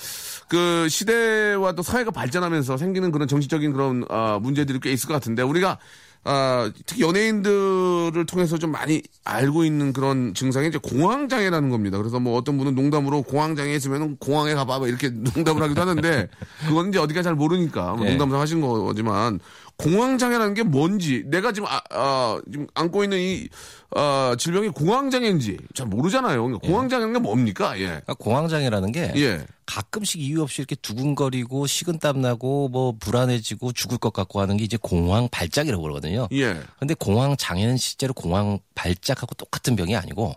S1: 그 시대와 또 사회가 발전하면서 생기는 그런 정치적인 그런 아, 문제들이 꽤 있을 것 같은데 우리가 아, 특히 연예인들을 통해서 좀 많이 알고 있는 그런 증상이 이제 공황장애라는 겁니다. 그래서 뭐 어떤 분은 농담으로 공황장애 있으면 공항에 가봐 뭐 이렇게 농담을 하기도 하는데 그건 이제 어디가 잘 모르니까 뭐
S3: 네.
S1: 농담상 하신 거지만 공황장애라는 게 뭔지 내가 지금 아, 아, 지금 안고 있는 이 아, 질병이 공황장애인지 잘 모르잖아요. 그러니까 공황장애는 게 뭡니까? 예.
S3: 그러니까 공황장애라는 게
S1: 예.
S3: 가끔씩 이유 없이 이렇게 두근거리고 식은땀 나고 뭐 불안해지고 죽을 것 같고 하는 게 이제 공황 발작이라고 그러거든요.
S1: 예.
S3: 근데 공황 장애는 실제로 공황 발작하고 똑같은 병이 아니고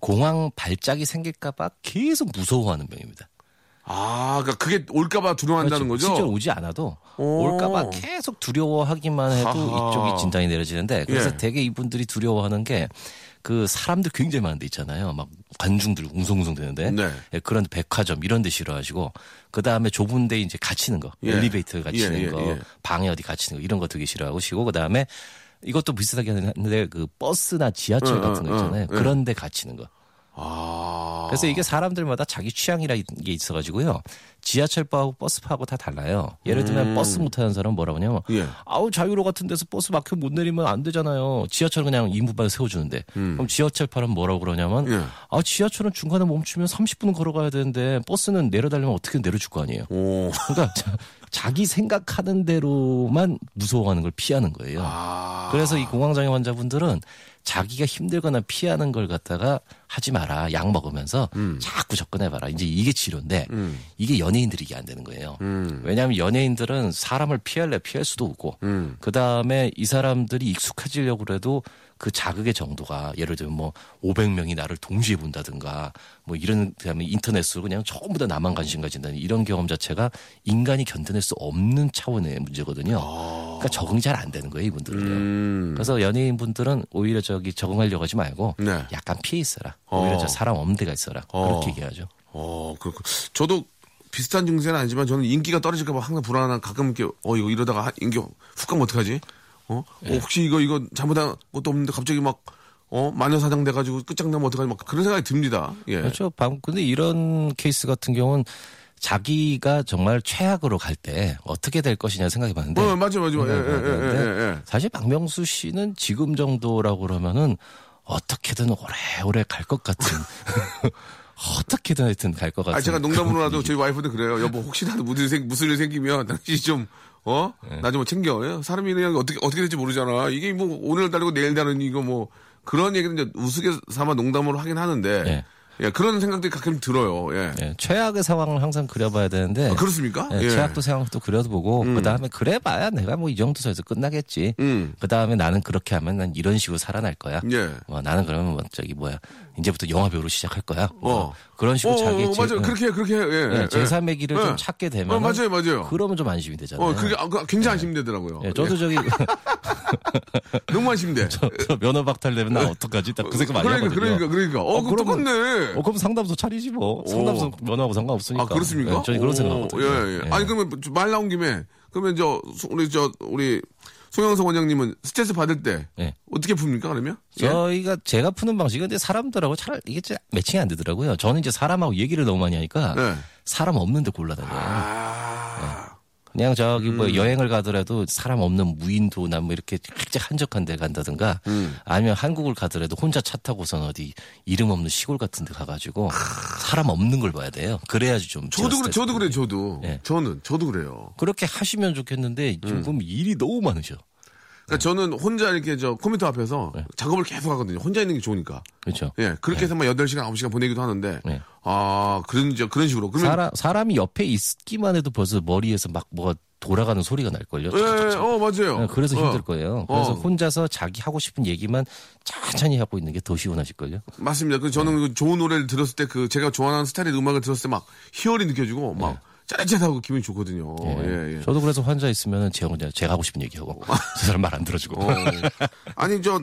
S3: 공황 발작이 생길까 봐 계속 무서워하는 병입니다.
S1: 아, 그러니까 그게 올까봐 두려워한다는
S3: 그렇죠.
S1: 거죠?
S3: 실제로 오지 않아도
S1: 오.
S3: 올까봐 계속 두려워하기만 해도
S1: 하하.
S3: 이쪽이 진단이 내려지는데 그래서
S1: 예.
S3: 되게 이분들이 두려워하는 게 그 사람들 굉장히 많은 데 있잖아요. 막 관중들 웅성웅성 되는데
S1: 네.
S3: 예, 그런 백화점 이런 데 싫어하시고 그 다음에 좁은 데 이제 갇히는 거
S1: 예.
S3: 엘리베이터 갇히는
S1: 예, 예,
S3: 거
S1: 예.
S3: 방에 어디 갇히는 거 이런 거 되게 싫어하시고 그 다음에 이것도 비슷하게 하는데 그 버스나 지하철
S1: 어,
S3: 같은
S1: 어,
S3: 거 있잖아요.
S1: 어, 예.
S3: 그런 데 갇히는 거.
S1: 아.
S3: 그래서 이게 사람들마다 자기 취향이라는 게 있어가지고요. 지하철바하고 버스파하고 다 달라요. 예를 들면 버스 못 타는 사람은 뭐라고 하냐면
S1: 음. 예.
S3: 아우 자유로 같은 데서 버스 막혀 못 내리면 안 되잖아요. 지하철 그냥 인부반 세워주는데 그럼 지하철파는 뭐라고 그러냐면
S1: 음. 예.
S3: 아 지하철은 중간에 멈추면 30분은 걸어가야 되는데 버스는 내려달라면 어떻게 내려줄 거 아니에요.
S1: 오.
S3: 그러니까 자- 자기 생각하는 대로만 무서워하는 걸 피하는 거예요.
S1: 아.
S3: 그래서 이 공황장애 환자분들은 자기가 힘들거나 피하는 걸 갖다가 하지 마라. 약 먹으면서
S1: 음.
S3: 자꾸 접근해봐라. 이제 이게 치료인데 이게 연예인들이 이게 안 되는 거예요.
S1: 음.
S3: 왜냐하면 연예인들은 사람을 피할래 피할 수도 없고
S1: 음.
S3: 그 다음에 이 사람들이 익숙해지려고 그래도 그 자극의 정도가 예를 들면 뭐 500명이 나를 동시에 본다든가 뭐 이런 그다음에 인터넷으로 그냥 전부 다 나만 관심 가진다는 이런 경험 자체가 인간이 견뎌낼 수 없는 차원의 문제거든요. 그러니까 적응이 잘 안 되는 거예요, 이분들은요.
S1: 음.
S3: 그래서 연예인 분들은 오히려 저기 적응하려고 하지 말고
S1: 네.
S3: 약간 피해 있어라. 오히려
S1: 어.
S3: 저 사람 없는 데가 있어라.
S1: 어.
S3: 그렇게 얘기하죠.
S1: 어, 그렇고. 저도 비슷한 증세는 아니지만 저는 인기가 떨어질까봐 항상 불안한 가끔 이렇게, 어, 이거 이러다가 한- 인기 훅 가면 어떡하지? 어? 어, 혹시 이거, 이거 잘못한 것도 없는데 갑자기 막, 어, 마녀 사장 돼가지고 끝장나면 어떡하지? 막 그런 생각이 듭니다. 예.
S3: 그렇죠. 방- 근데 이런 케이스 같은 경우는 자기가 정말 최악으로 갈 때 어떻게 될 것이냐 생각해 봤는데
S1: 어, 맞아요, 맞아요. 예, 예, 예,
S3: 근데
S1: 예, 예.
S3: 사실 박명수 씨는 지금 정도라고 그러면은 어떻게든 오래오래 갈 것 같은 어떻게든 하여튼 갈 것 같은
S1: 아, 제가 농담으로라도 저희 와이프도 그래요. 여보, 혹시라도 무슨, 생, 무슨 일 생기면 당신이 좀, 어?
S3: 네.
S1: 나좀 챙겨. 예? 사람이 그냥 어떻게, 어떻게 될지 모르잖아. 이게 뭐, 오늘 다르고 내일 다른 이거 뭐, 그런 얘기는 이제 우스갯 삼아 농담으로 하긴 하는데,
S3: 예.
S1: 예, 그런 생각들이 가끔 들어요. 예.
S3: 예, 최악의 상황을 항상 그려봐야 되는데
S1: 아, 그렇습니까?
S3: 예,
S1: 예.
S3: 최악도 상황도 그려보고 그 다음에 그래봐야 내가 뭐 이 정도 선에서 끝나겠지.
S1: 음.
S3: 그 다음에 나는 그렇게 하면 난 이런 식으로 살아날 거야.
S1: 예.
S3: 뭐 나는 그러면 뭐 저기 뭐야 이제부터 영화 배우로 시작할 거야. 뭐
S1: 어.
S3: 그런 식으로
S1: 어,
S3: 자기
S1: 어, 맞아요. 그렇게, 해, 그렇게, 해. 예.
S3: 예,
S1: 예.
S3: 제3의 길을
S1: 예.
S3: 좀 찾게 되면
S1: 어, 맞아요, 맞아요.
S3: 그러면 좀 안심이 되잖아요.
S1: 어, 그게 아, 그 굉장히 안심되더라고요.
S3: 예, 저도 저기
S1: 너무 안심돼.
S3: 저 면허 박탈되면 나 어떡하지? 딱 그 생각 많이
S1: 그러니까,
S3: 하거든요.
S1: 그러니까, 그러니까. 어,
S3: 어, 그러면-
S1: 똑같네.
S3: 어, 그럼 상담소 차리지 뭐. 상담소 면허하고 상관없으니까.
S1: 아, 그렇습니까?
S3: 예, 저는 그런
S1: 오,
S3: 생각하거든요.
S1: 예, 예. 아니, 그러면 말 나온 김에, 그러면 저, 소- 우리 저, 우리, 송영석 원장님은 스트레스 받을 때,
S3: 예.
S1: 어떻게 풉니까, 그러면? 예?
S3: 저희가 제가 푸는 방식은 근데 사람들하고 잘 이게 좀 매칭이 안 되더라고요. 저는 이제 사람하고 얘기를 너무 많이 하니까
S1: 네.
S3: 사람 없는 데 골라다녀요.
S1: 아,
S3: 그냥 저기
S1: 음.
S3: 뭐 여행을 가더라도 사람 없는 무인도나 뭐 이렇게 살짝 한적한 데 간다든가
S1: 음.
S3: 아니면 한국을 가더라도 혼자 차 타고선 어디 이름 없는 시골 같은 데 가가지고 사람 없는 걸 봐야 돼요. 그래야지 좀
S1: 저도 그래, 저도 그래, 저도.
S3: 예.
S1: 저는, 저도 그래요.
S3: 그렇게 하시면 좋겠는데
S1: 음.
S3: 지금 일이 너무 많으셔.
S1: 그러니까 저는 혼자 이렇게 저 컴퓨터 앞에서
S3: 네.
S1: 작업을 계속 하거든요. 혼자 있는 게 좋으니까.
S3: 그렇죠.
S1: 예, 그렇게 해서 막 8시간, 9시간 보내기도 하는데,
S3: 네.
S1: 아, 그런, 저, 그런 식으로. 그러면,
S3: 사람 사람이 옆에 있기만 해도 벌써 머리에서 막 뭐가 돌아가는 소리가 날 걸요.
S1: 예, 어, 맞아요.
S3: 네, 그래서
S1: 어,
S3: 힘들 거예요. 그래서
S1: 어.
S3: 혼자서 자기 하고 싶은 얘기만 천천히 하고 있는 게 더 시원하실 걸요.
S1: 맞습니다. 그 저는 그 좋은 노래를 들었을 때 그 제가 좋아하는 스타일의 음악을 들었을 때 막 희열이 느껴지고 막 짜릿하고 기분이 좋거든요. 예, 예.
S3: 저도 그래서 환자 있으면 제가 혼자 제가 하고 싶은 얘기하고 저 사람 말 안 들어주고.
S1: 어. 아니 저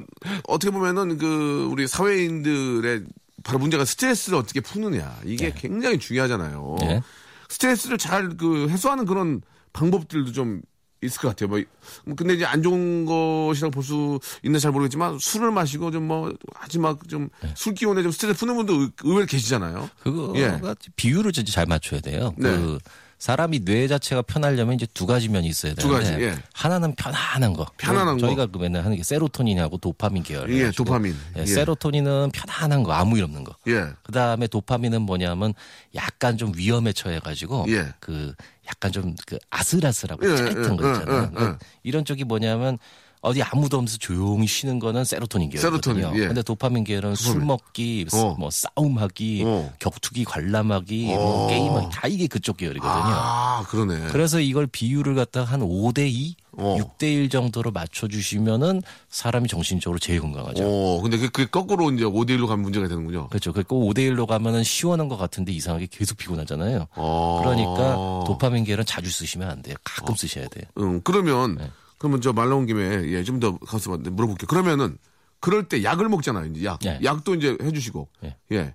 S1: 어떻게 보면은 그 우리 사회인들의 바로 문제가 스트레스를 어떻게 푸느냐 이게 굉장히 중요하잖아요.
S3: 네.
S1: 스트레스를 잘 그 해소하는 그런 방법들도 좀 있을 것 같아요. 뭐뭐 근데 이제 안 좋은 것이라고 볼 수 있나 잘 모르겠지만 술을 마시고 좀 뭐 하지 막좀
S3: 네.
S1: 술 기운에 좀 스트레스 푸는 분도 의- 의외로 계시잖아요.
S3: 그거가
S1: 예.
S3: 비율을 진짜 잘 맞춰야 돼요.
S1: 네.
S3: 그 사람이 뇌 자체가 편하려면 이제 두 가지 면이 있어야
S1: 두
S3: 되는데
S1: 가지, 예.
S3: 하나는 편안한 거.
S1: 편안한 거.
S3: 저희가 그 맨날 하는 게 세로토닌하고 도파민 계열.
S1: 예. 도파민.
S3: 예,
S1: 예.
S3: 세로토닌은 편안한 거 아무 일 없는 거.
S1: 예.
S3: 그 다음에 도파민은 뭐냐면 약간 좀 위험에 처해 가지고
S1: 예.
S3: 그 약간 좀 그 아슬아슬하고
S1: 예,
S3: 짜릿한
S1: 예,
S3: 거 있잖아요.
S1: 예, 예,
S3: 그러니까 이런 쪽이 뭐냐면 어디 아무도 없으면서 조용히 쉬는 거는 세로토닌 계열이거든요.
S1: 세로토닌, 예.
S3: 근데 도파민 계열은 술 먹기,
S1: 어.
S3: 뭐 싸움하기,
S1: 어.
S3: 격투기, 관람하기, 뭐 게임하기 다 이게 그쪽 계열이거든요.
S1: 아, 그러네.
S3: 그래서 이걸 비율을 갖다가 한 5대 2,
S1: 어.
S3: 6대 1 정도로 맞춰주시면은 사람이 정신적으로 제일 건강하죠.
S1: 어, 근데 그, 그 거꾸로 이제 5대1로 가면 문제가 되는군요.
S3: 그렇죠. 그 5대 1로 가면은 시원한 것 같은데 이상하게 계속 피곤하잖아요.
S1: 어.
S3: 그러니까 도파민 계열은 자주 쓰시면 안 돼요. 가끔 쓰셔야 돼요.
S1: 응, 그러면,
S3: 네.
S1: 그러면 저 말 나온 김에, 예, 좀 더 가서 물어볼게요. 그러면은, 그럴 때 약을 먹잖아요, 이제 약.
S3: 예.
S1: 약도 이제 해주시고.
S3: 예.
S1: 예.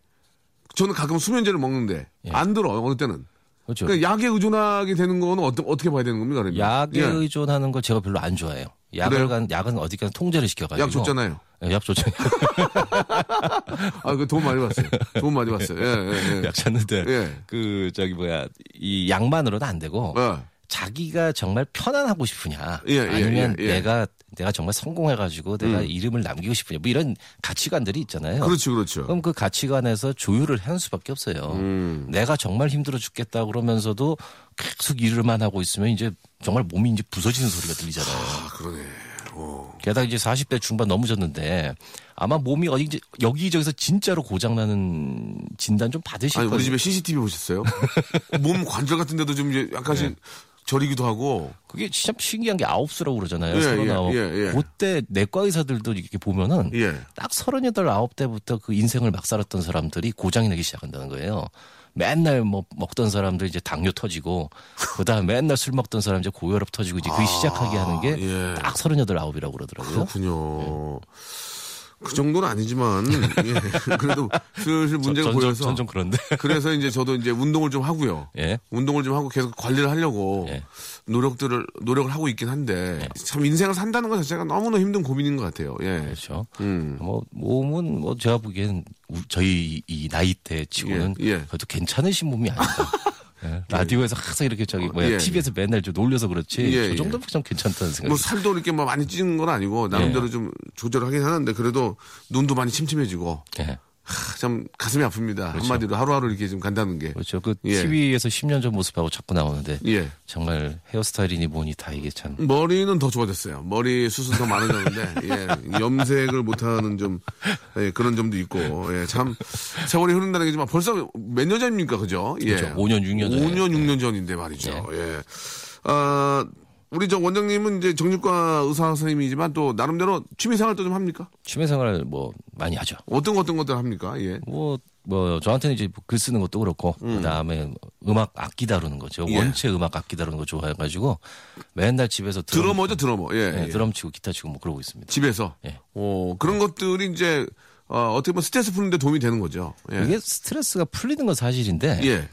S1: 저는 가끔 수면제를 먹는데,
S3: 예.
S1: 안 들어, 어느 때는.
S3: 그렇죠.
S1: 그 약에 의존하게 되는 거는 어떠, 어떻게 봐야 되는 겁니까, 그러면?
S3: 약에
S1: 예.
S3: 의존하는 걸 제가 별로 안 좋아해요. 약을 간 약은 어디까지 통제를 시켜가지고
S1: 약 줬잖아요.
S3: 예, 약 줬죠.
S1: 아, 그 돈 많이 받았어요. 돈 많이 받았어요. 예, 예, 예.
S3: 약 줬는데
S1: 예.
S3: 그 저기 뭐야 이 약만으로는 안 되고
S1: 어.
S3: 자기가 정말 편안하고 싶으냐
S1: 예, 예,
S3: 아니면
S1: 예, 예.
S3: 내가 내가 정말 성공해가지고 내가 이름을 남기고 싶으냐 뭐 이런 가치관들이 있잖아요.
S1: 그렇지, 그렇죠.
S3: 그럼 그 가치관에서 조율을 하는 수밖에 없어요.
S1: 음.
S3: 내가 정말 힘들어 죽겠다 그러면서도 계속 일을만 하고 있으면 이제 정말 몸이 이제 부서지는 소리가 들리잖아요.
S1: 아, 그러네. 오.
S3: 게다가 이제 40대 중반 넘으셨는데 아마 몸이 어디 이제 여기저기서 진짜로 고장나는 진단 좀 받으실
S1: 아니,
S3: 거예요.
S1: 우리 집에 CCTV 보셨어요? 몸 관절 같은 데도 좀 이제 약간씩
S3: 네.
S1: 저리기도 하고.
S3: 그게 진짜 신기한 게 아홉수라고 그러잖아요.
S1: 예,
S3: 서른아홉.
S1: 예, 예, 예.
S3: 그때 내과 의사들도 이렇게 보면은
S1: 예.
S3: 딱 서른여덟 아홉 때부터 그 인생을 막 살았던 사람들이 고장이 나기 시작한다는 거예요. 맨날 뭐 먹던 사람들 이제 당뇨 터지고 그다음 에 맨날 술 먹던 사람 이제 고혈압 터지고 이제 그 시작하게 하는 게
S1: 예.
S3: 딱 서른여덟 아홉이라고 그러더라고요.
S1: 그렇군요. 그 정도는 아니지만, 예. 그래도 슬슬 문제가
S3: 전,
S1: 보여서.
S3: 전좀 그런데.
S1: 그래서 이제 저도 이제 운동을 좀 하고요.
S3: 예.
S1: 운동을 좀 하고 계속 관리를 하려고
S3: 예.
S1: 노력들을 노력을 하고 있긴 한데 참 인생을 산다는 것 자체가 너무나 힘든 고민인 것 같아요. 예.
S3: 그렇죠.
S1: 음.
S3: 뭐 몸은 뭐 제가 보기엔 우- 저희 이 나이 대 치고는
S1: 예, 예.
S3: 그래도 괜찮으신 몸이 아니다. 예, 라디오에서 항상 이렇게 저기 뭐야
S1: 예,
S3: TV에서 맨날 좀 놀려서 그렇지.
S1: 예,
S3: 저 정도면 좀 괜찮다는 생각이
S1: 뭐 살도 이렇게 뭐 많이 찌는 건 아니고 나름대로
S3: 예.
S1: 좀 조절을 하긴 하는데 그래도 눈도 많이 침침해지고
S3: 예.
S1: 하, 참 가슴이 아픕니다. 한마디로 하루하루 이렇게 좀 간다는 게.
S3: 그렇죠. 그
S1: 예.
S3: TV에서 10년 전 모습하고 자꾸 나오는데
S1: 예.
S3: 정말 헤어스타일이니 뭐니 다 이게 참
S1: 머리는 더 좋아졌어요. 머리 수술 더 많아졌는데, 예, 염색을 못하는 좀, 예, 그런 점도 있고, 예, 참, 세월이 흐른다는 게 지만 벌써 몇 년 전입니까, 그죠? 예.
S3: 그렇죠. 5년, 6년 전에.
S1: 5년, 6년 전인데 말이죠. 예. 아, 우리 저 원장님은 이제 정신과 의사 선생님이지만 또 나름대로 취미 생활도 좀 합니까?
S3: 취미 생활 뭐 많이 하죠.
S1: 어떤 거 어떤 것들 합니까? 예.
S3: 뭐, 뭐, 저한테는 이제 글 쓰는 것도 그렇고, 그 다음에 음악 악기 다루는 거죠.
S1: 예.
S3: 원체 음악 악기 다루는 거 좋아해 가지고, 맨날 집에서 드럼,
S1: 드러머죠, 드러머. 예.
S3: 네,
S1: 예.
S3: 드럼 치고 기타 치고 뭐 그러고 있습니다.
S1: 집에서.
S3: 예.
S1: 어, 그런 것들이 이제, 어, 어떻게 보면 스트레스 푸는데 도움이 되는 거죠. 예.
S3: 이게 스트레스가 풀리는 건 사실인데,
S1: 예.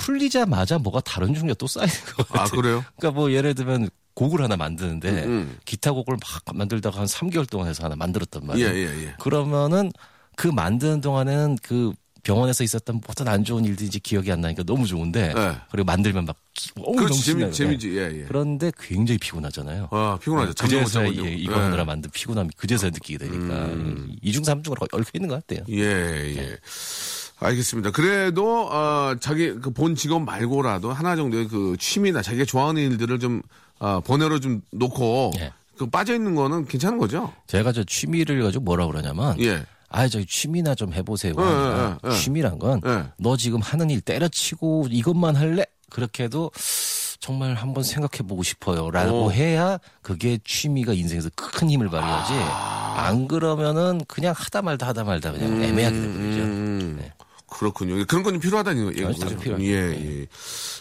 S3: 풀리자마자 뭐가 다른 종류가 또 쌓이는 것
S1: 아,
S3: 같아요.
S1: 그래요?
S3: 그러니까 뭐 예를 들면 곡을 하나 만드는데,
S1: 음.
S3: 기타 곡을 막 만들다가 한 3개월 동안 해서 하나 만들었단
S1: 예,
S3: 말이에요.
S1: 예, 예.
S3: 그러면은 그 만드는 동안에는 그 병원에서 있었던 모든 안 좋은 일들이 기억이 안 나니까 너무 좋은데
S1: 네.
S3: 그리고 만들면 막 너무
S1: 그렇지, 재미. 재미지, 예, 예.
S3: 그런데 굉장히 피곤하잖아요.
S1: 아, 피곤하죠.
S3: 그제서야
S1: 못
S3: 이게
S1: 자고.
S3: 이거
S1: 예.
S3: 하느라 만든 피곤함이 그제서야 느끼게 되니까 이중 삼중으로 얽혀 있는 것 같아요.
S1: 예, 예. 알겠습니다. 그래도, 어, 자기 그 본 직업 말고라도 하나 정도의 그 취미나 자기가 좋아하는 일들을 좀, 어, 번외로 좀 놓고,
S3: 예.
S1: 그 빠져 있는 거는 괜찮은 거죠?
S3: 제가 저 취미를 가지고 뭐라 그러냐면
S1: 예.
S3: 아, 저기 취미나 좀 해보세요.
S1: 예,
S3: 아니라
S1: 예, 예.
S3: 취미란 건너
S1: 예.
S3: 지금 하는 일 때려치고 이것만 할래? 그렇게 해도 정말 한번 생각해 보고 싶어요. 라고
S1: 오.
S3: 해야 그게 취미가 인생에서 큰 힘을 발휘하지. 안 그러면은 그냥 하다 말다 하다 말다 그냥 애매하게 되버리죠.
S1: 음,
S3: 네.
S1: 그렇군요. 그런 건좀 필요하다는 얘기죠.
S3: 당연히 필요하죠.
S1: 예, 예.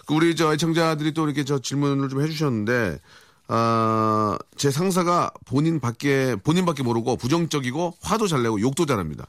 S1: 그 우리 저 애청자들이 또 이렇게 저 질문을 좀 해주셨는데, 아, 제 상사가 본인 밖에, 본인밖에 모르고 부정적이고 화도 잘 내고 욕도 잘합니다.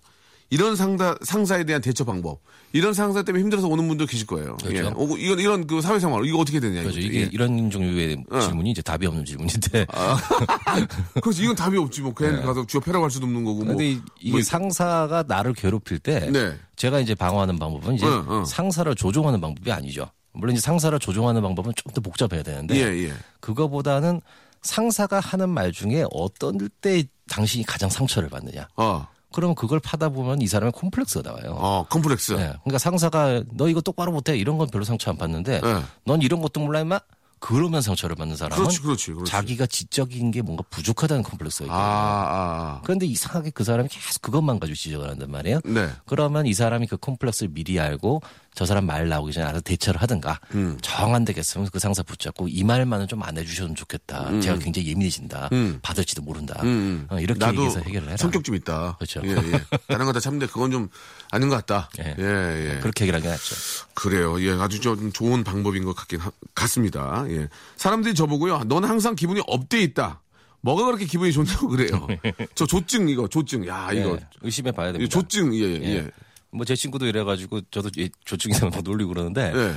S1: 이런 상사, 상사에 대한 대처 방법. 이런 상사 때문에 힘들어서 오는 분도 계실 거예요.
S3: 그렇죠.
S1: 예. 오고 이건, 이런 그 사회생활, 이거 어떻게 되냐.
S3: 그렇죠. 이게
S1: 예.
S3: 이런 종류의 질문이 이제 답이 없는 질문인데.
S1: 그래서 이건 답이 없지. 뭐, 그냥 가서 쥐어 패라고 할 수도 없는 거고. 뭐.
S3: 근데 이- 이게
S1: 뭐,
S3: 상사가 나를 괴롭힐 때
S1: 네.
S3: 제가 이제 방어하는 방법은 이제
S1: 응, 응.
S3: 상사를 조종하는 방법이 아니죠. 물론 이제 상사를 조종하는 방법은 좀 더 복잡해야 되는데
S1: 예, 예.
S3: 그거보다는 상사가 하는 말 중에 어떤 때 당신이 가장 상처를 받느냐.
S1: 어,
S3: 그러면 그걸 파다 보면 이 사람의 콤플렉스가 나와요.
S1: 어, 컴플렉스.
S3: 네. 그러니까 상사가 너 이거 똑바로 못해 이런 건 별로 상처 안 받는데
S1: 네.
S3: 넌 이런 것도 몰라 임마 그러면 상처를 받는 사람은
S1: 그렇지, 그렇지, 그렇지.
S3: 자기가 지적인 게 뭔가 부족하다는 콤플렉스가
S1: 아,
S3: 있거든요.
S1: 아, 아.
S3: 그런데 이상하게 그 사람이 계속 그것만 가지고 지적을 한단 말이에요.
S1: 네.
S3: 그러면 이 사람이 그 콤플렉스를 미리 알고 저 사람 말 나오기 전에 알아서 대처를 하든가
S1: 음.
S3: 정 안 되겠으면 그 상사 붙잡고 이 말만은 좀 안 해주셨으면 좋겠다. 제가 굉장히 예민해진다. 받을지도 모른다.
S1: 음.
S3: 어, 이렇게 얘기해서 해결을 해라.
S1: 성격 좀 있다.
S3: 그렇죠.
S1: 예, 예. 다른 거 다 참는데 그건 좀 아닌 것 같다.
S3: 예.
S1: 예, 예.
S3: 그렇게 게 낫죠.
S1: 그래요. 예, 아주 좀 좋은 방법인 것 같긴 하- 같습니다. 예. 사람들이 저보고요. 넌 항상 기분이 up돼 있다. 뭐가 그렇게 기분이 좋냐고 그래요. 저 조증 이거 조증. 야 이거
S3: 예, 의심해 봐야
S1: 이
S3: 됩니다.
S1: 조증 예, 예.
S3: 예. 뭐 제 친구도 이래가지고 저도 이 조증이서 막 놀리고 그러는데
S1: 예.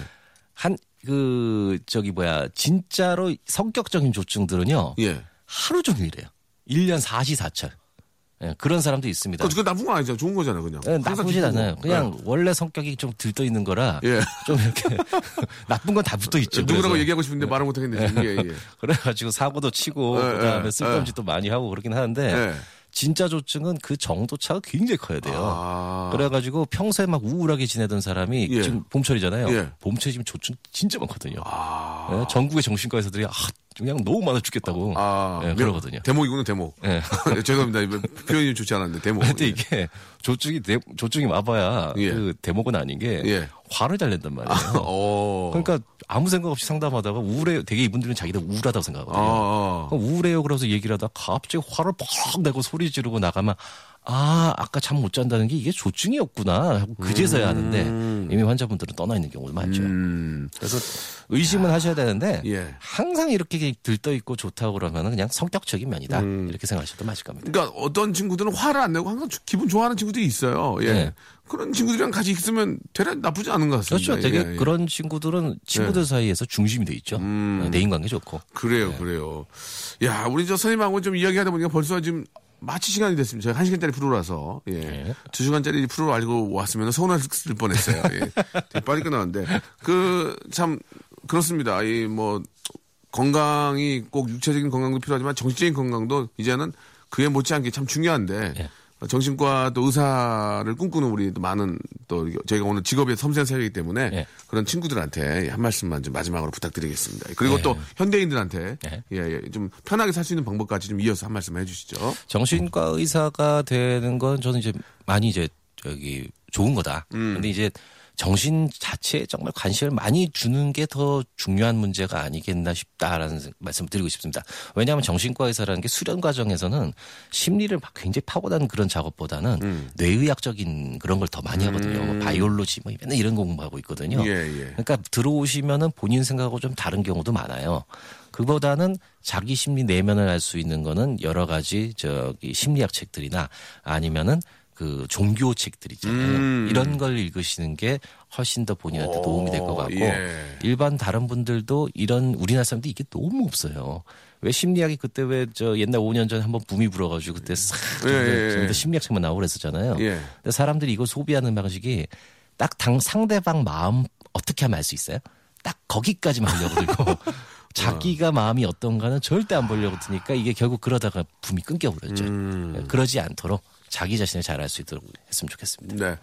S3: 한그 저기 뭐야 진짜로 성격적인 조증들은요
S1: 예.
S3: 하루 종일 이래요. 1년 4시4철. 예, 그런 사람도 있습니다.
S1: 그거 나쁜 거 아니죠. 좋은 거잖아, 그냥.
S3: 예, 나쁘진. 않아요. 그냥
S1: 네.
S3: 원래 성격이 좀 들떠 있는 거라
S1: 예.
S3: 좀 이렇게 나쁜 건 다 붙어 있죠.
S1: 누구라고
S3: 그래서.
S1: 얘기하고 싶은데 말을 못 하겠네. 예, 예.
S3: 그래가지고 사고도 치고
S1: 예,
S3: 그다음에
S1: 예,
S3: 쓸데없는 짓도 많이 하고 그러긴 하는데
S1: 예.
S3: 진짜 조증은 그 정도 차가 굉장히 커야 돼요.
S1: 아.
S3: 그래가지고 평소에 막 우울하게 지내던 사람이
S1: 예.
S3: 지금 봄철이잖아요.
S1: 예.
S3: 봄철에 지금 조증 진짜 많거든요.
S1: 아.
S3: 예, 전국의 정신과 의사들이 아, 그냥 너무 많아 죽겠다고
S1: 아.
S3: 예, 그러거든요.
S1: 대목이군요, 대목.
S3: 예.
S1: 죄송합니다. 이거 표현이 좋지 않았는데, 대목.
S3: 근데
S1: 예.
S3: 이게 조증이 대- 조증이 와봐야
S1: 예.
S3: 그 대목은 아닌 게
S1: 예.
S3: 화를 잘 낸단 말이에요.
S1: 어.
S3: 그러니까 아무 생각 없이 상담하다가 우울해 되게 이분들은 자기들 우울하다고 생각하거든요.
S1: 어, 어.
S3: 그럼 우울해요. 그래서 얘기를 하다 갑자기 화를 퍽 내고 소리 지르고 나가면 아 아까 잠 못 잔다는 게 이게 조증이었구나 하고 그제서야 아는데 이미 환자분들은 떠나 있는 경우도 많죠.
S1: 음.
S3: 그래서 의심은 하셔야 되는데
S1: 예.
S3: 항상 이렇게 들떠 있고 좋다고 그러면 그냥 성격적인 면이다 이렇게 생각하셔도 맞을 겁니다.
S1: 그러니까 어떤 친구들은 화를 안 내고 항상 기분 좋아하는 친구들이 있어요. 예.
S3: 네.
S1: 그런 친구들이랑 같이 있으면 되레 나쁘지 않은 것 같습니다.
S3: 그렇죠. 되게
S1: 예, 예.
S3: 그런 친구들은 친구들 사이에서 중심이 돼 있죠. 네, 대인관계 좋고.
S1: 그래요,
S3: 네.
S1: 그래요. 야, 우리 저 선생님하고 좀 이야기하다 보니까 벌써 지금 마치 시간이 됐습니다. 저희 한 시간짜리 프로라서, 예.
S3: 네.
S1: 두 시간짜리 프로 알고 왔으면 서운했을 뻔했어요. 예. 되게 빨리 끝나는데. 그, 참, 그렇습니다. 이 뭐, 건강이 꼭 육체적인 건강도 필요하지만 정신적인 건강도 이제는 그에 못지않게 참 중요한데.
S3: 예.
S1: 정신과 또 의사를 꿈꾸는 우리 또 많은 또 저희가 오늘 직업의 섬세한 사회이기 때문에
S3: 예.
S1: 그런 친구들한테 한 말씀만 좀 마지막으로 부탁드리겠습니다. 그리고
S3: 예.
S1: 또 현대인들한테
S3: 예.
S1: 예, 예, 좀 편하게 살 수 있는 방법까지 좀 이어서 한 말씀 해주시죠.
S3: 정신과 의사가 되는 건 저는 이제 많이 이제 저기 좋은 거다.
S1: 음.
S3: 근데 이제 정신 자체에 정말 관심을 많이 주는 게 더 중요한 문제가 아니겠나 싶다라는 생- 말씀을 드리고 싶습니다. 왜냐하면 정신과 의사라는 게 수련 과정에서는 심리를 막 굉장히 파고다는 그런 작업보다는
S1: 음.
S3: 뇌의학적인 그런 걸 더 많이 하거든요. 뭐 바이올로지 뭐 맨날 이런 거 공부하고 있거든요.
S1: 예, 예.
S3: 그러니까 들어오시면은 본인 생각하고 좀 다른 경우도 많아요. 그보다는 자기 심리 내면을 알 수 있는 거는 여러 가지 저기 심리학 책들이나 아니면은 그 종교 책들 있잖아요.
S1: 음.
S3: 이런 걸 읽으시는 게 훨씬 더 본인한테 도움이 될 것 같고
S1: 예.
S3: 일반 다른 분들도 이런 우리나라 사람들이 이게 너무 없어요. 왜 심리학이 그때 왜 저 옛날 5년 전에 한번 붐이 불어가지고 그때 싹
S1: 예, 예, 예.
S3: 심리학 책만 나오고 그랬었잖아요.
S1: 예.
S3: 근데 사람들이 이걸 소비하는 방식이 딱 당 상대방 마음 어떻게 하면 알 수 있어요? 딱 거기까지만 하려고 들고 자기가 마음이 어떤가는 절대 안 보려고 드니까 이게 결국 그러다가 붐이 끊겨버렸죠.
S1: 음.
S3: 그러지 않도록 자기 자신을 잘 알 수 있도록 했으면 좋겠습니다.
S1: 네.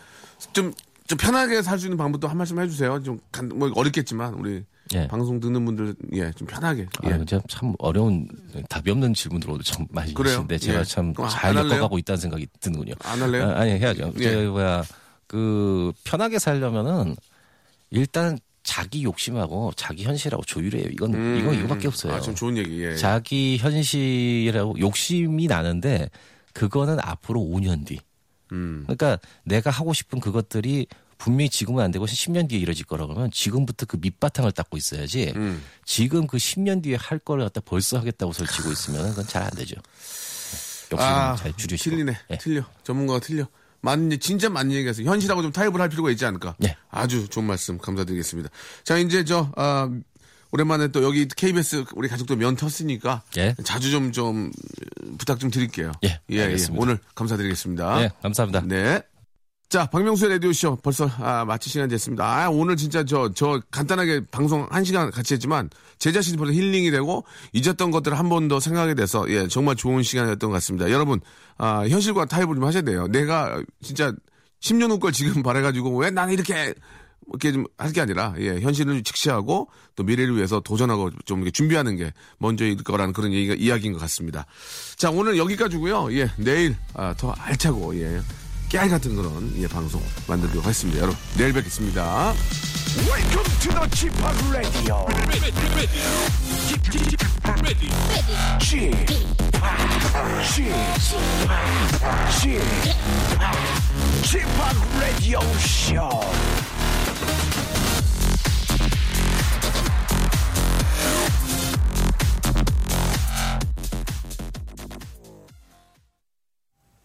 S1: 좀, 좀 편하게 살 수 있는 방법도 한 말씀 해주세요. 좀, 간, 뭐, 어렵겠지만, 우리
S3: 예.
S1: 방송 듣는 분들, 예, 좀 편하게. 예.
S3: 아, 참, 참 어려운 답이 없는 질문들 오늘 좀 많이
S1: 그래요?
S3: 주시는데 제가
S1: 예.
S3: 참
S1: 그럼 잘안 할래요?
S3: 겪어가고 있다는 생각이 드는군요.
S1: 안 할래요?
S3: 아, 아니 해야죠.
S1: 예.
S3: 저 뭐야 그 편하게 살려면은 일단 자기 욕심하고 자기 현실하고 조율해요. 이건 이건 이거밖에 없어요.
S1: 아, 좀 좋은 얘기, 예.
S3: 자기 현실하고 욕심이 나는데 그거는 앞으로 5년 뒤.
S1: 음.
S3: 그러니까 내가 하고 싶은 그것들이 분명히 지금은 안 되고 10년 뒤에 이뤄질 거라 그러면 지금부터 그 밑바탕을 닦고 있어야지.
S1: 음.
S3: 지금 그 10년 뒤에 할 거를 갖다 벌써 하겠다고 설치고 있으면 그건 잘 안 되죠. 욕심
S1: 아,
S3: 잘 줄이시고.
S1: 틀리네.
S3: 예.
S1: 틀려. 전문가가 틀려. 맞는, 진짜 맞는 얘기해서 현실하고 좀 타협을 할 필요가 있지 않을까.
S3: 네.
S1: 아주 좋은 말씀 감사드리겠습니다. 자, 이제 저, 아, 오랜만에 또 여기 KBS 우리 가족도 면 텄으니까
S3: 예.
S1: 자주 좀, 좀 부탁 좀 드릴게요.
S3: 예, 알겠습니다.
S1: 오늘 감사드리겠습니다.
S3: 네, 감사합니다.
S1: 네. 자, 박명수의 라디오쇼 벌써 아, 마칠 시간 됐습니다. 아, 오늘 진짜 저, 저 간단하게 방송 한 시간 같이 했지만 제 자신이 벌써 힐링이 되고 잊었던 것들을 한 번 더 생각하게 돼서 예, 정말 좋은 시간이었던 것 같습니다. 여러분, 아, 현실과 타협을 좀 하셔야 돼요. 내가 진짜 10년 후 걸 지금 바래가지고 왜 나는 이렇게 이렇게 좀 할 게 아니라 예, 현실을 직시하고 또 미래를 위해서 도전하고 좀 준비하는 게 먼저일 거라는 그런 얘기가 이야기인 것 같습니다. 자 오늘 여기까지고요. 예 내일 아, 더 알차고 예 깨알 같은 그런 예 방송 만들도록 하겠습니다. 여러분 내일 뵙겠습니다.
S2: Welcome to the Chip Radio. Chip Radio Show.